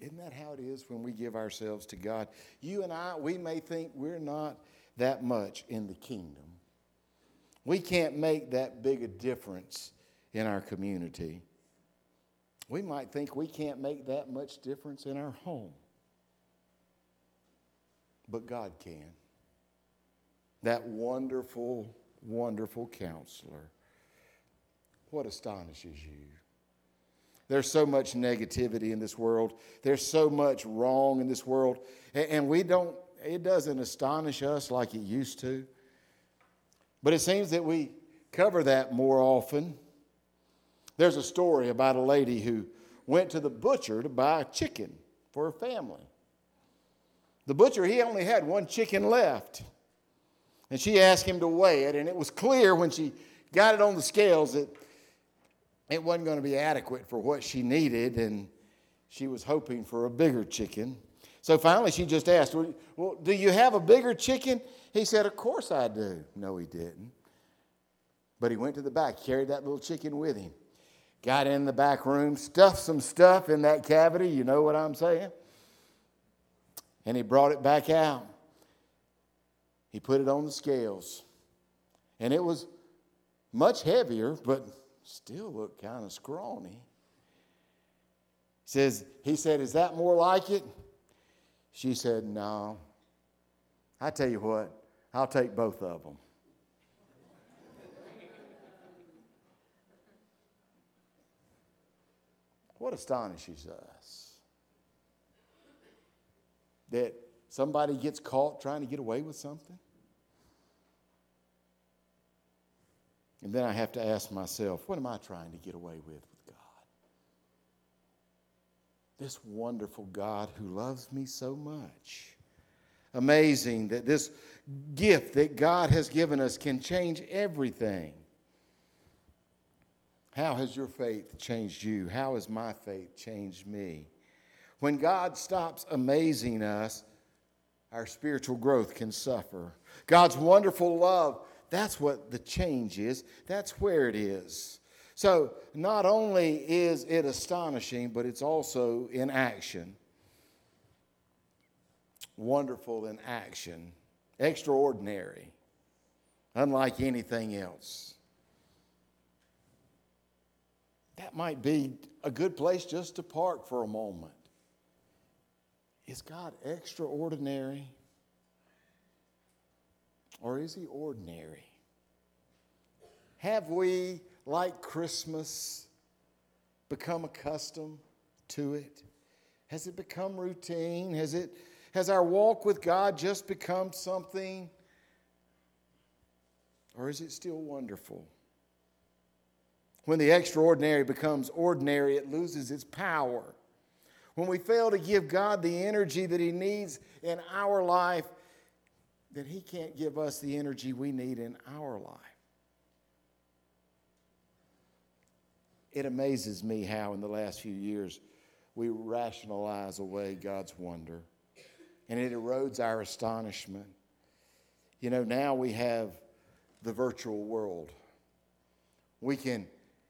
Isn't that how it is when we give ourselves to God? You and I, we may think we're not that much in the kingdom. We can't make that big a difference in our community. We might think we can't make that much difference in our home. But God can. That wonderful, wonderful counselor. What astonishes you? There's so much negativity in this world. There's so much wrong in this world. And we don't, it doesn't astonish us like it used to. But it seems that we cover that more often. There's a story about a lady who went to the butcher to buy a chicken for her family. The butcher, he only had one chicken left. And she asked him to weigh it, and it was clear when she got it on the scales that it wasn't going to be adequate for what she needed, and she was hoping for a bigger chicken. So finally, she just asked, Well, do you have a bigger chicken? He said, Of course I do. No, he didn't. But he went to the back, carried that little chicken with him, got in the back room, stuffed some stuff in that cavity. You know what I'm saying? And he brought it back out. He put it on the scales. And it was much heavier, but still looked kind of scrawny. Says, he said, Is that more like it? She said, No. I tell you what, I'll take both of them. what astonishes us? That somebody gets caught trying to get away with something? And then I have to ask myself, what am I trying to get away with with God? This wonderful God who loves me so much. Amazing that this gift that God has given us can change everything. How has your faith changed you? How has my faith changed me? When God stops amazing us, our spiritual growth can suffer. God's wonderful love that's what the change is, that's where it is. So, not only is it astonishing, but it's also in action. Wonderful in action, extraordinary, unlike anything else. That might be a good place just to park for a moment. Is God extraordinary? or is he ordinary? Have we, like Christmas, become accustomed to it? Has it become routine? Has, it, has our walk with God just become something? Or is it still wonderful? When the extraordinary becomes ordinary, it loses its power. When we fail to give God the energy that He needs in our life, then He can't give us the energy we need in our life. It amazes me how, in the last few years, we rationalize away God's wonder, and it erodes our astonishment. You know, now we have the virtual world. We can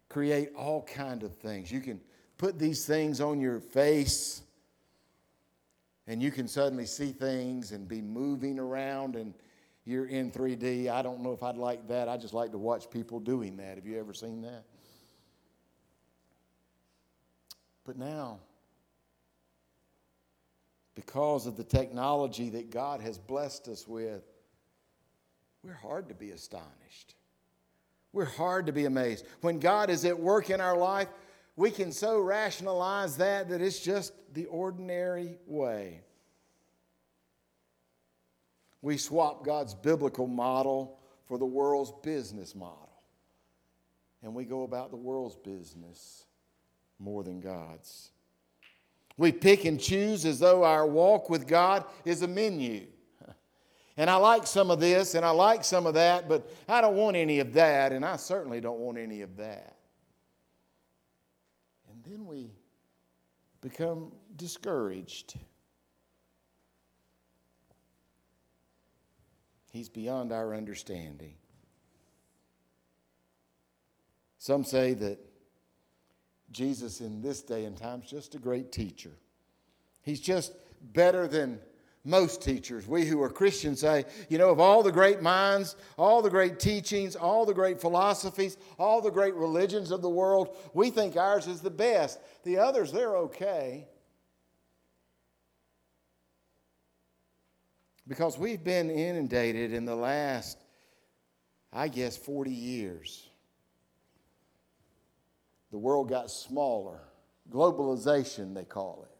create all kind of things. You can put these things on your face and you can suddenly see things and be moving around and you're in 3D. I don't know if I'd like that. I just like to watch people doing that. Have you ever seen that? But now, because of the technology that God has blessed us with, we're hard to be astonished. We're hard to be amazed. When God is at work in our life, we can so rationalize that that it's just the ordinary way. We swap God's biblical model for the world's business model. And we go about the world's business more than God's. We pick and choose as though our walk with God is a menu. And I like some of this and I like some of that, but I don't want any of that, and I certainly don't want any of that. Then we become discouraged. He's beyond our understanding. Some say that Jesus in this day and time is just a great teacher. He's just better than most teachers. We who are Christians say, you know, of all the great minds, all the great teachings, all the great philosophies, all the great religions of the world, we think ours is the best. The others, they're okay. Because we've been inundated in the last, I guess, 40 years. The world got smaller. Globalization, they call it.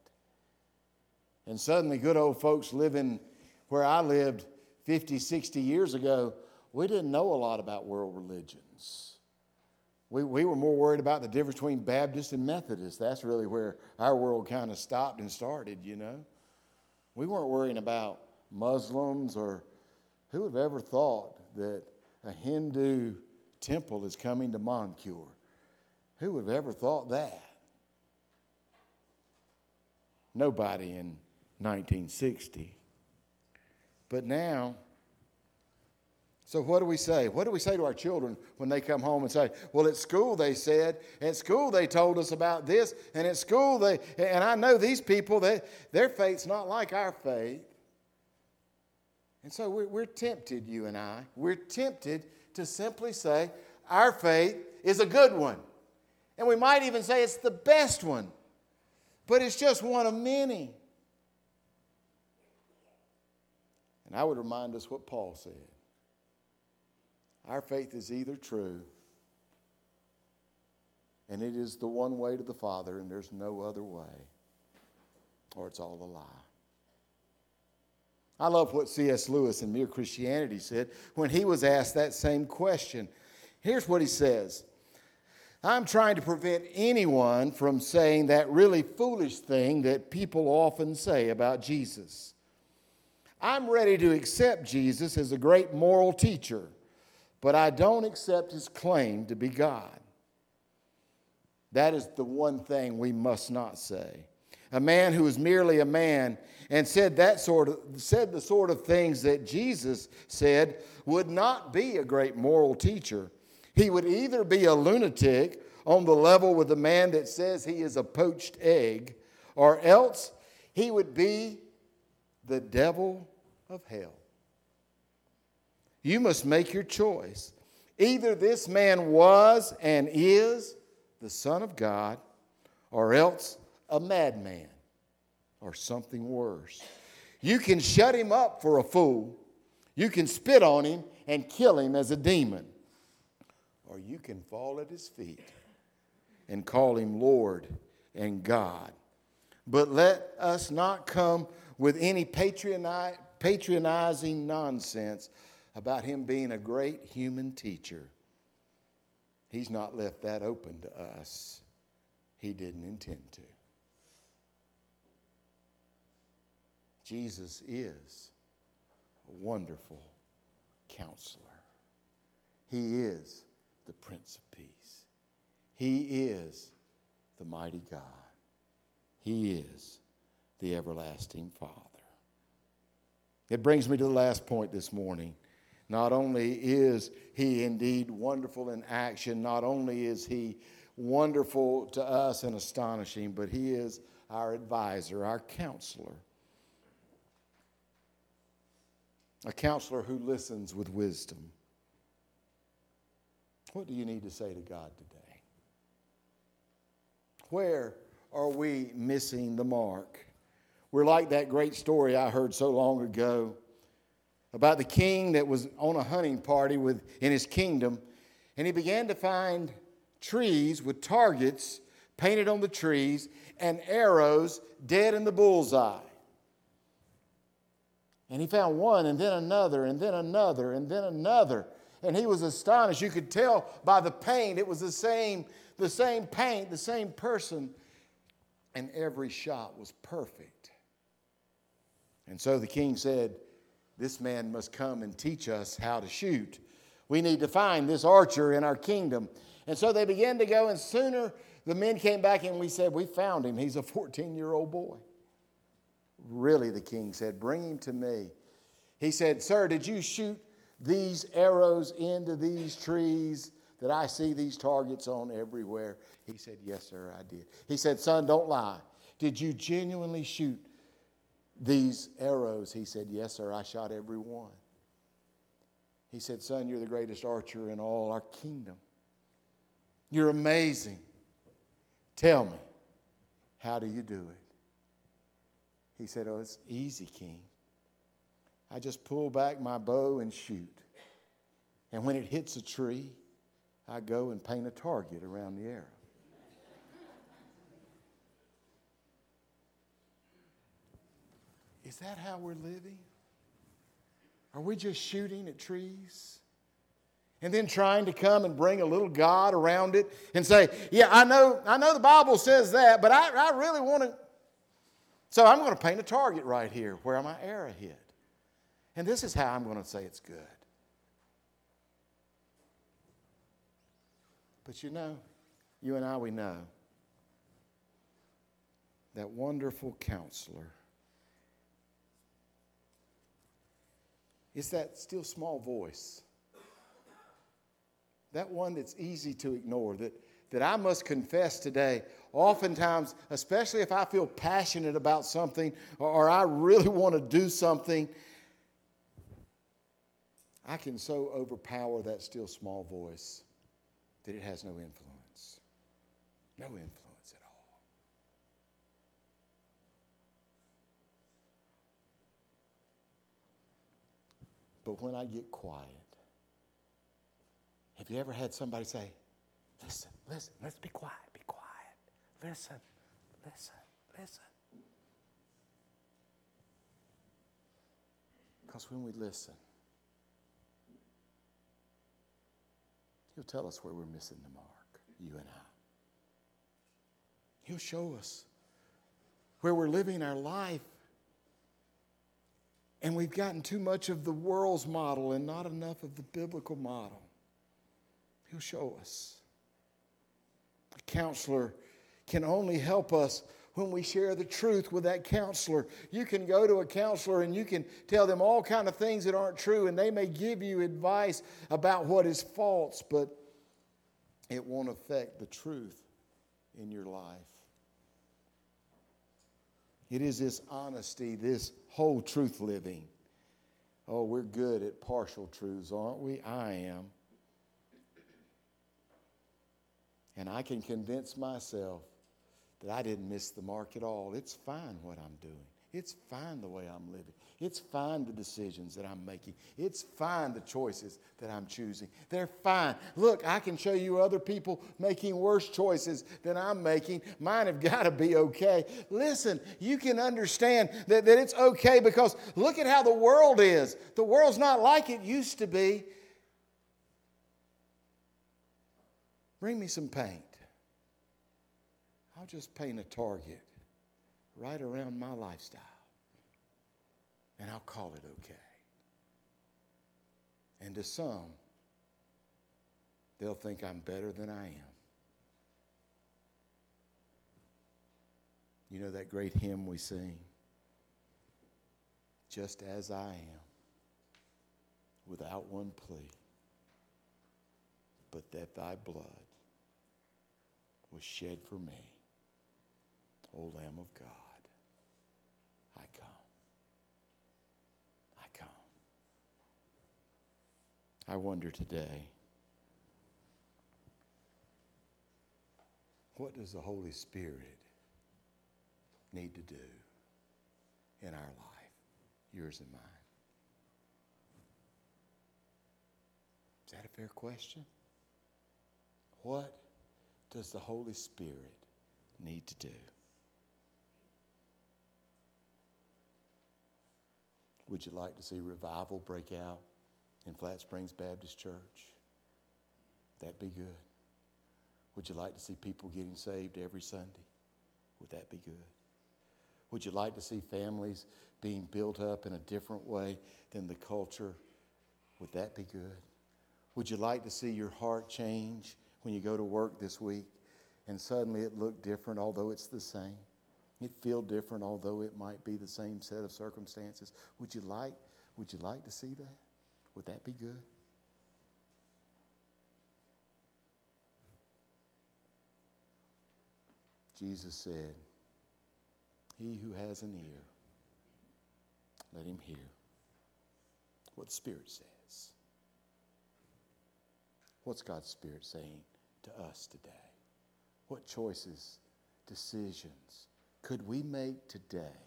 And suddenly, good old folks living where I lived 50, 60 years ago, we didn't know a lot about world religions. We, we were more worried about the difference between Baptist and Methodist. That's really where our world kind of stopped and started, you know. We weren't worrying about Muslims or who would have ever thought that a Hindu temple is coming to Moncure? Who would have ever thought that? Nobody in 1960. But now, so what do we say? What do we say to our children when they come home and say, Well, at school they said, at school they told us about this, and at school they, and I know these people, that their faith's not like our faith. And so we're, we're tempted, you and I, we're tempted to simply say, Our faith is a good one. And we might even say it's the best one, but it's just one of many. And I would remind us what Paul said our faith is either true, and it is the one way to the Father, and there's no other way, or it's all a lie. I love what C.S. Lewis in Mere Christianity said when he was asked that same question. Here's what he says I'm trying to prevent anyone from saying that really foolish thing that people often say about Jesus. I'm ready to accept Jesus as a great moral teacher, but I don't accept his claim to be God. That is the one thing we must not say. A man who is merely a man and said that sort of said the sort of things that Jesus said would not be a great moral teacher. He would either be a lunatic on the level with the man that says he is a poached egg, or else he would be the devil of hell. You must make your choice. Either this man was and is the Son of God, or else a madman, or something worse. You can shut him up for a fool, you can spit on him and kill him as a demon, or you can fall at his feet and call him Lord and God. But let us not come with any patroni- patronizing nonsense about him being a great human teacher. He's not left that open to us. He didn't intend to. Jesus is a wonderful counselor. He is the Prince of Peace. He is the mighty God. He is the everlasting Father. It brings me to the last point this morning. Not only is he indeed wonderful in action, not only is he wonderful to us and astonishing, but he is our advisor, our counselor. A counselor who listens with wisdom. What do you need to say to God today? Where are we missing the mark? We're like that great story I heard so long ago about the king that was on a hunting party with, in his kingdom, and he began to find trees with targets painted on the trees and arrows dead in the bullseye. And he found one, and then another, and then another, and then another. And he was astonished. You could tell by the paint, it was the same, the same paint, the same person. And every shot was perfect. And so the king said, This man must come and teach us how to shoot. We need to find this archer in our kingdom. And so they began to go, and sooner the men came back and we said, We found him. He's a 14 year old boy. Really, the king said, Bring him to me. He said, Sir, did you shoot these arrows into these trees that I see these targets on everywhere? He said, Yes, sir, I did. He said, Son, don't lie. Did you genuinely shoot these arrows? He said, Yes, sir, I shot every one. He said, Son, you're the greatest archer in all our kingdom. You're amazing. Tell me, how do you do it? He said, Oh, it's easy, King. I just pull back my bow and shoot. And when it hits a tree, I go and paint a target around the arrow. Is that how we're living? Are we just shooting at trees? And then trying to come and bring a little God around it and say, Yeah, I know, I know the Bible says that, but I, I really want to. So I'm going to paint a target right here where my arrow hit. And this is how I'm going to say it's good. But you know, you and I, we know that wonderful counselor is that still small voice. That one that's easy to ignore, that, that I must confess today. Oftentimes, especially if I feel passionate about something or, or I really want to do something, I can so overpower that still small voice that it has no influence. No influence at all. But when I get quiet, have you ever had somebody say, Listen, listen, let's be quiet, be quiet. Listen, listen, listen. Because when we listen, He'll tell us where we're missing the mark, you and I. He'll show us where we're living our life and we've gotten too much of the world's model and not enough of the biblical model. He'll show us. A counselor can only help us when we share the truth with that counselor. You can go to a counselor and you can tell them all kind of things that aren't true and they may give you advice about what is false, but it won't affect the truth in your life. It is this honesty, this whole truth living. Oh, we're good at partial truths, aren't we? I am. And I can convince myself that I didn't miss the mark at all. It's fine what I'm doing. It's fine the way I'm living. It's fine the decisions that I'm making. It's fine the choices that I'm choosing. They're fine. Look, I can show you other people making worse choices than I'm making. Mine have got to be okay. Listen, you can understand that, that it's okay because look at how the world is. The world's not like it used to be. Bring me some paint. I'll just paint a target right around my lifestyle. And I'll call it okay. And to some, they'll think I'm better than I am. You know that great hymn we sing? Just as I am, without one plea, but that thy blood was shed for me. O Lamb of God, I come. I come. I wonder today what does the Holy Spirit need to do in our life, yours and mine? Is that a fair question? What does the Holy Spirit need to do? Would you like to see revival break out in Flat Springs Baptist Church? That'd be good. Would you like to see people getting saved every Sunday? Would that be good? Would you like to see families being built up in a different way than the culture? Would that be good? Would you like to see your heart change when you go to work this week and suddenly it look different, although it's the same? It feel different, although it might be the same set of circumstances. Would you like, would you like to see that? Would that be good? Jesus said, He who has an ear, let him hear what the Spirit says. What's God's Spirit saying to us today? What choices, decisions could we make today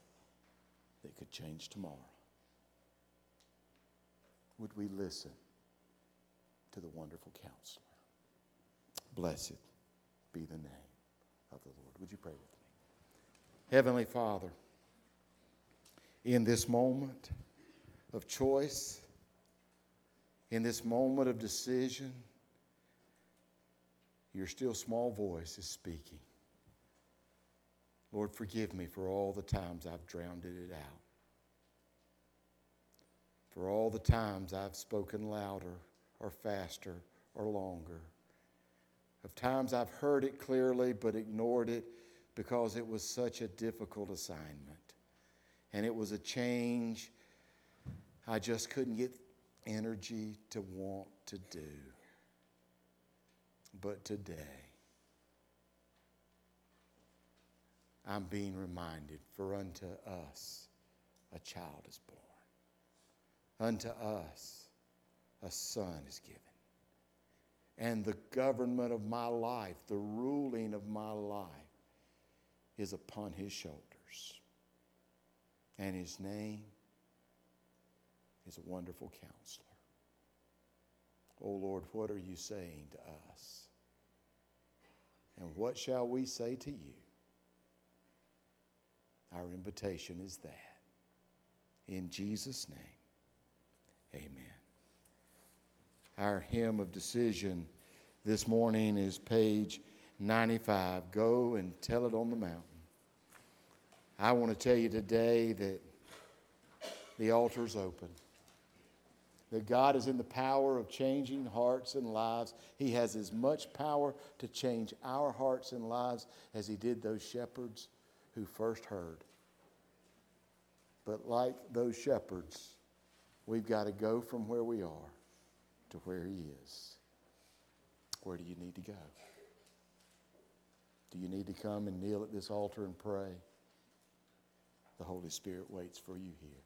that could change tomorrow? Would we listen to the wonderful counselor? Blessed be the name of the Lord. Would you pray with me? Heavenly Father, in this moment of choice, in this moment of decision, your still small voice is speaking. Lord, forgive me for all the times I've drowned it out. For all the times I've spoken louder or faster or longer. Of times I've heard it clearly but ignored it because it was such a difficult assignment. And it was a change I just couldn't get energy to want to do. But today, I'm being reminded, for unto us a child is born, unto us a son is given. And the government of my life, the ruling of my life, is upon his shoulders. And his name is a wonderful counselor. Oh Lord, what are you saying to us? And what shall we say to you? Our invitation is that. In Jesus' name, amen. Our hymn of decision this morning is page 95. Go and tell it on the mountain. I want to tell you today that the altar is open. That God is in the power of changing hearts and lives. He has as much power to change our hearts and lives as He did those shepherds who first heard. But like those shepherds, we've got to go from where we are to where He is. Where do you need to go? Do you need to come and kneel at this altar and pray? The Holy Spirit waits for you here.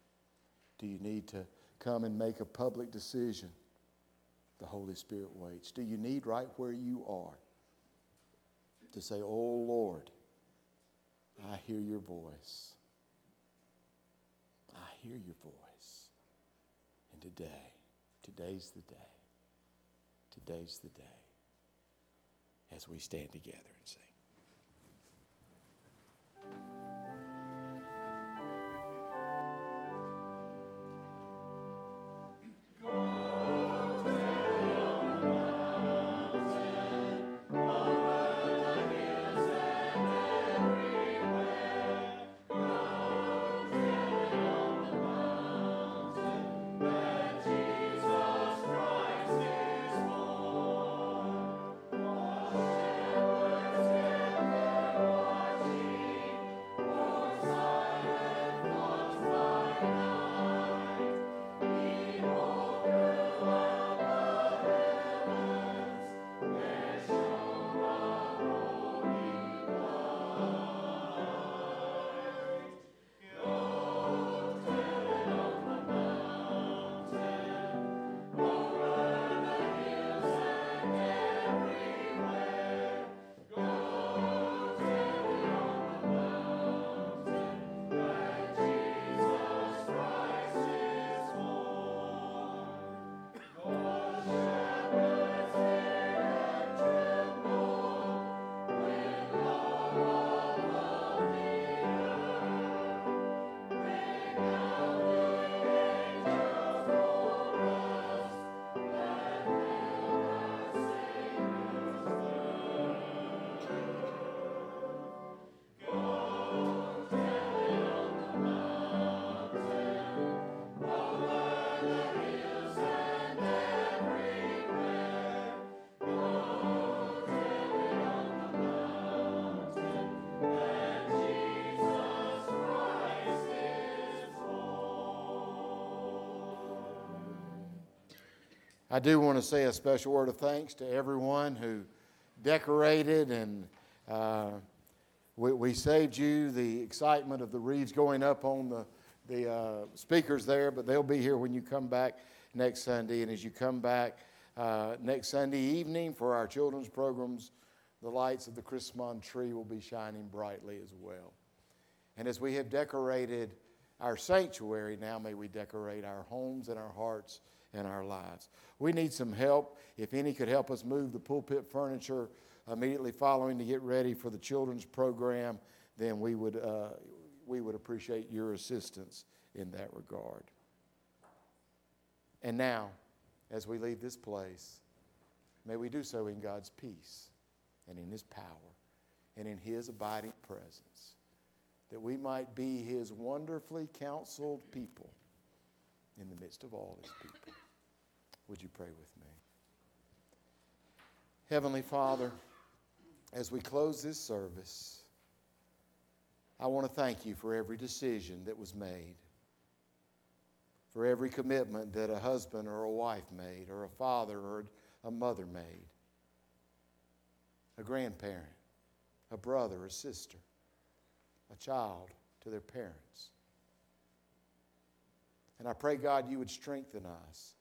Do you need to come and make a public decision? The Holy Spirit waits. Do you need right where you are to say, Oh Lord, I hear your voice. I hear your voice. Today, today's the day. Today's the day as we stand together and sing. I do want to say a special word of thanks to everyone who decorated and uh, we, we, saved you the excitement of the wreaths going up on the, the uh, speakers there, but they'll be here when you come back next Sunday. And as you come back uh, next Sunday evening for our children's programs, the lights of the Christmas tree will be shining brightly as well. And as we have decorated our sanctuary, now may we decorate our homes and our hearts and our lives. We need some help. If any could help us move the pulpit furniture immediately following to get ready for the children's program, then we would, uh, we would appreciate your assistance in that regard. And now, as we leave this place, may we do so in God's peace and in His power and in His abiding presence, that we might be His wonderfully counseled people in the midst of all His people. Would you pray with me? Heavenly Father, as we close this service, I want to thank you for every decision that was made, for every commitment that a husband or a wife made, or a father or a mother made, a grandparent, a brother, a sister, a child to their parents. And I pray, God, you would strengthen us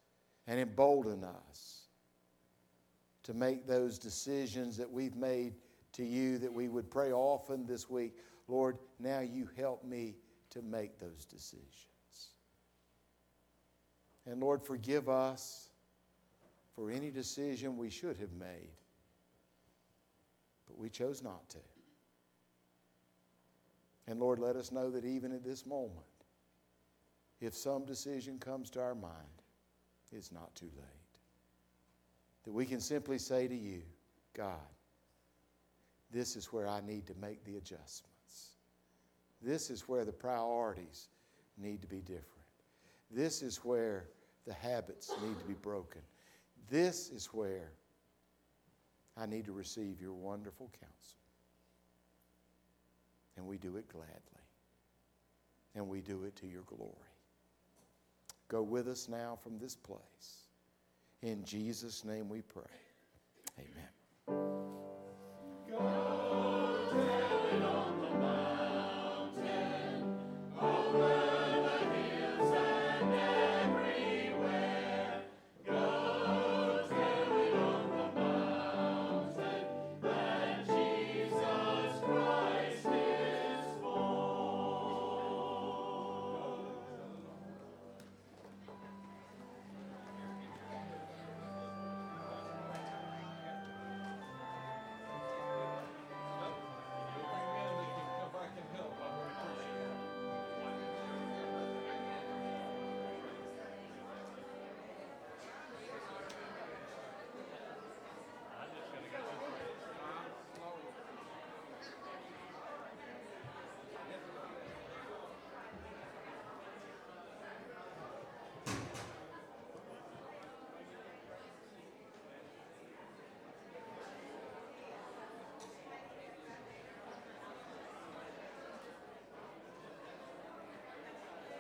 and embolden us to make those decisions that we've made to you that we would pray often this week. Lord, now you help me to make those decisions. And Lord, forgive us for any decision we should have made, but we chose not to. And Lord, let us know that even at this moment, if some decision comes to our mind, it's not too late. That we can simply say to you, God, this is where I need to make the adjustments. This is where the priorities need to be different. This is where the habits need to be broken. This is where I need to receive your wonderful counsel. And we do it gladly. And we do it to your glory. Go with us now from this place. In Jesus' name we pray. Amen. God.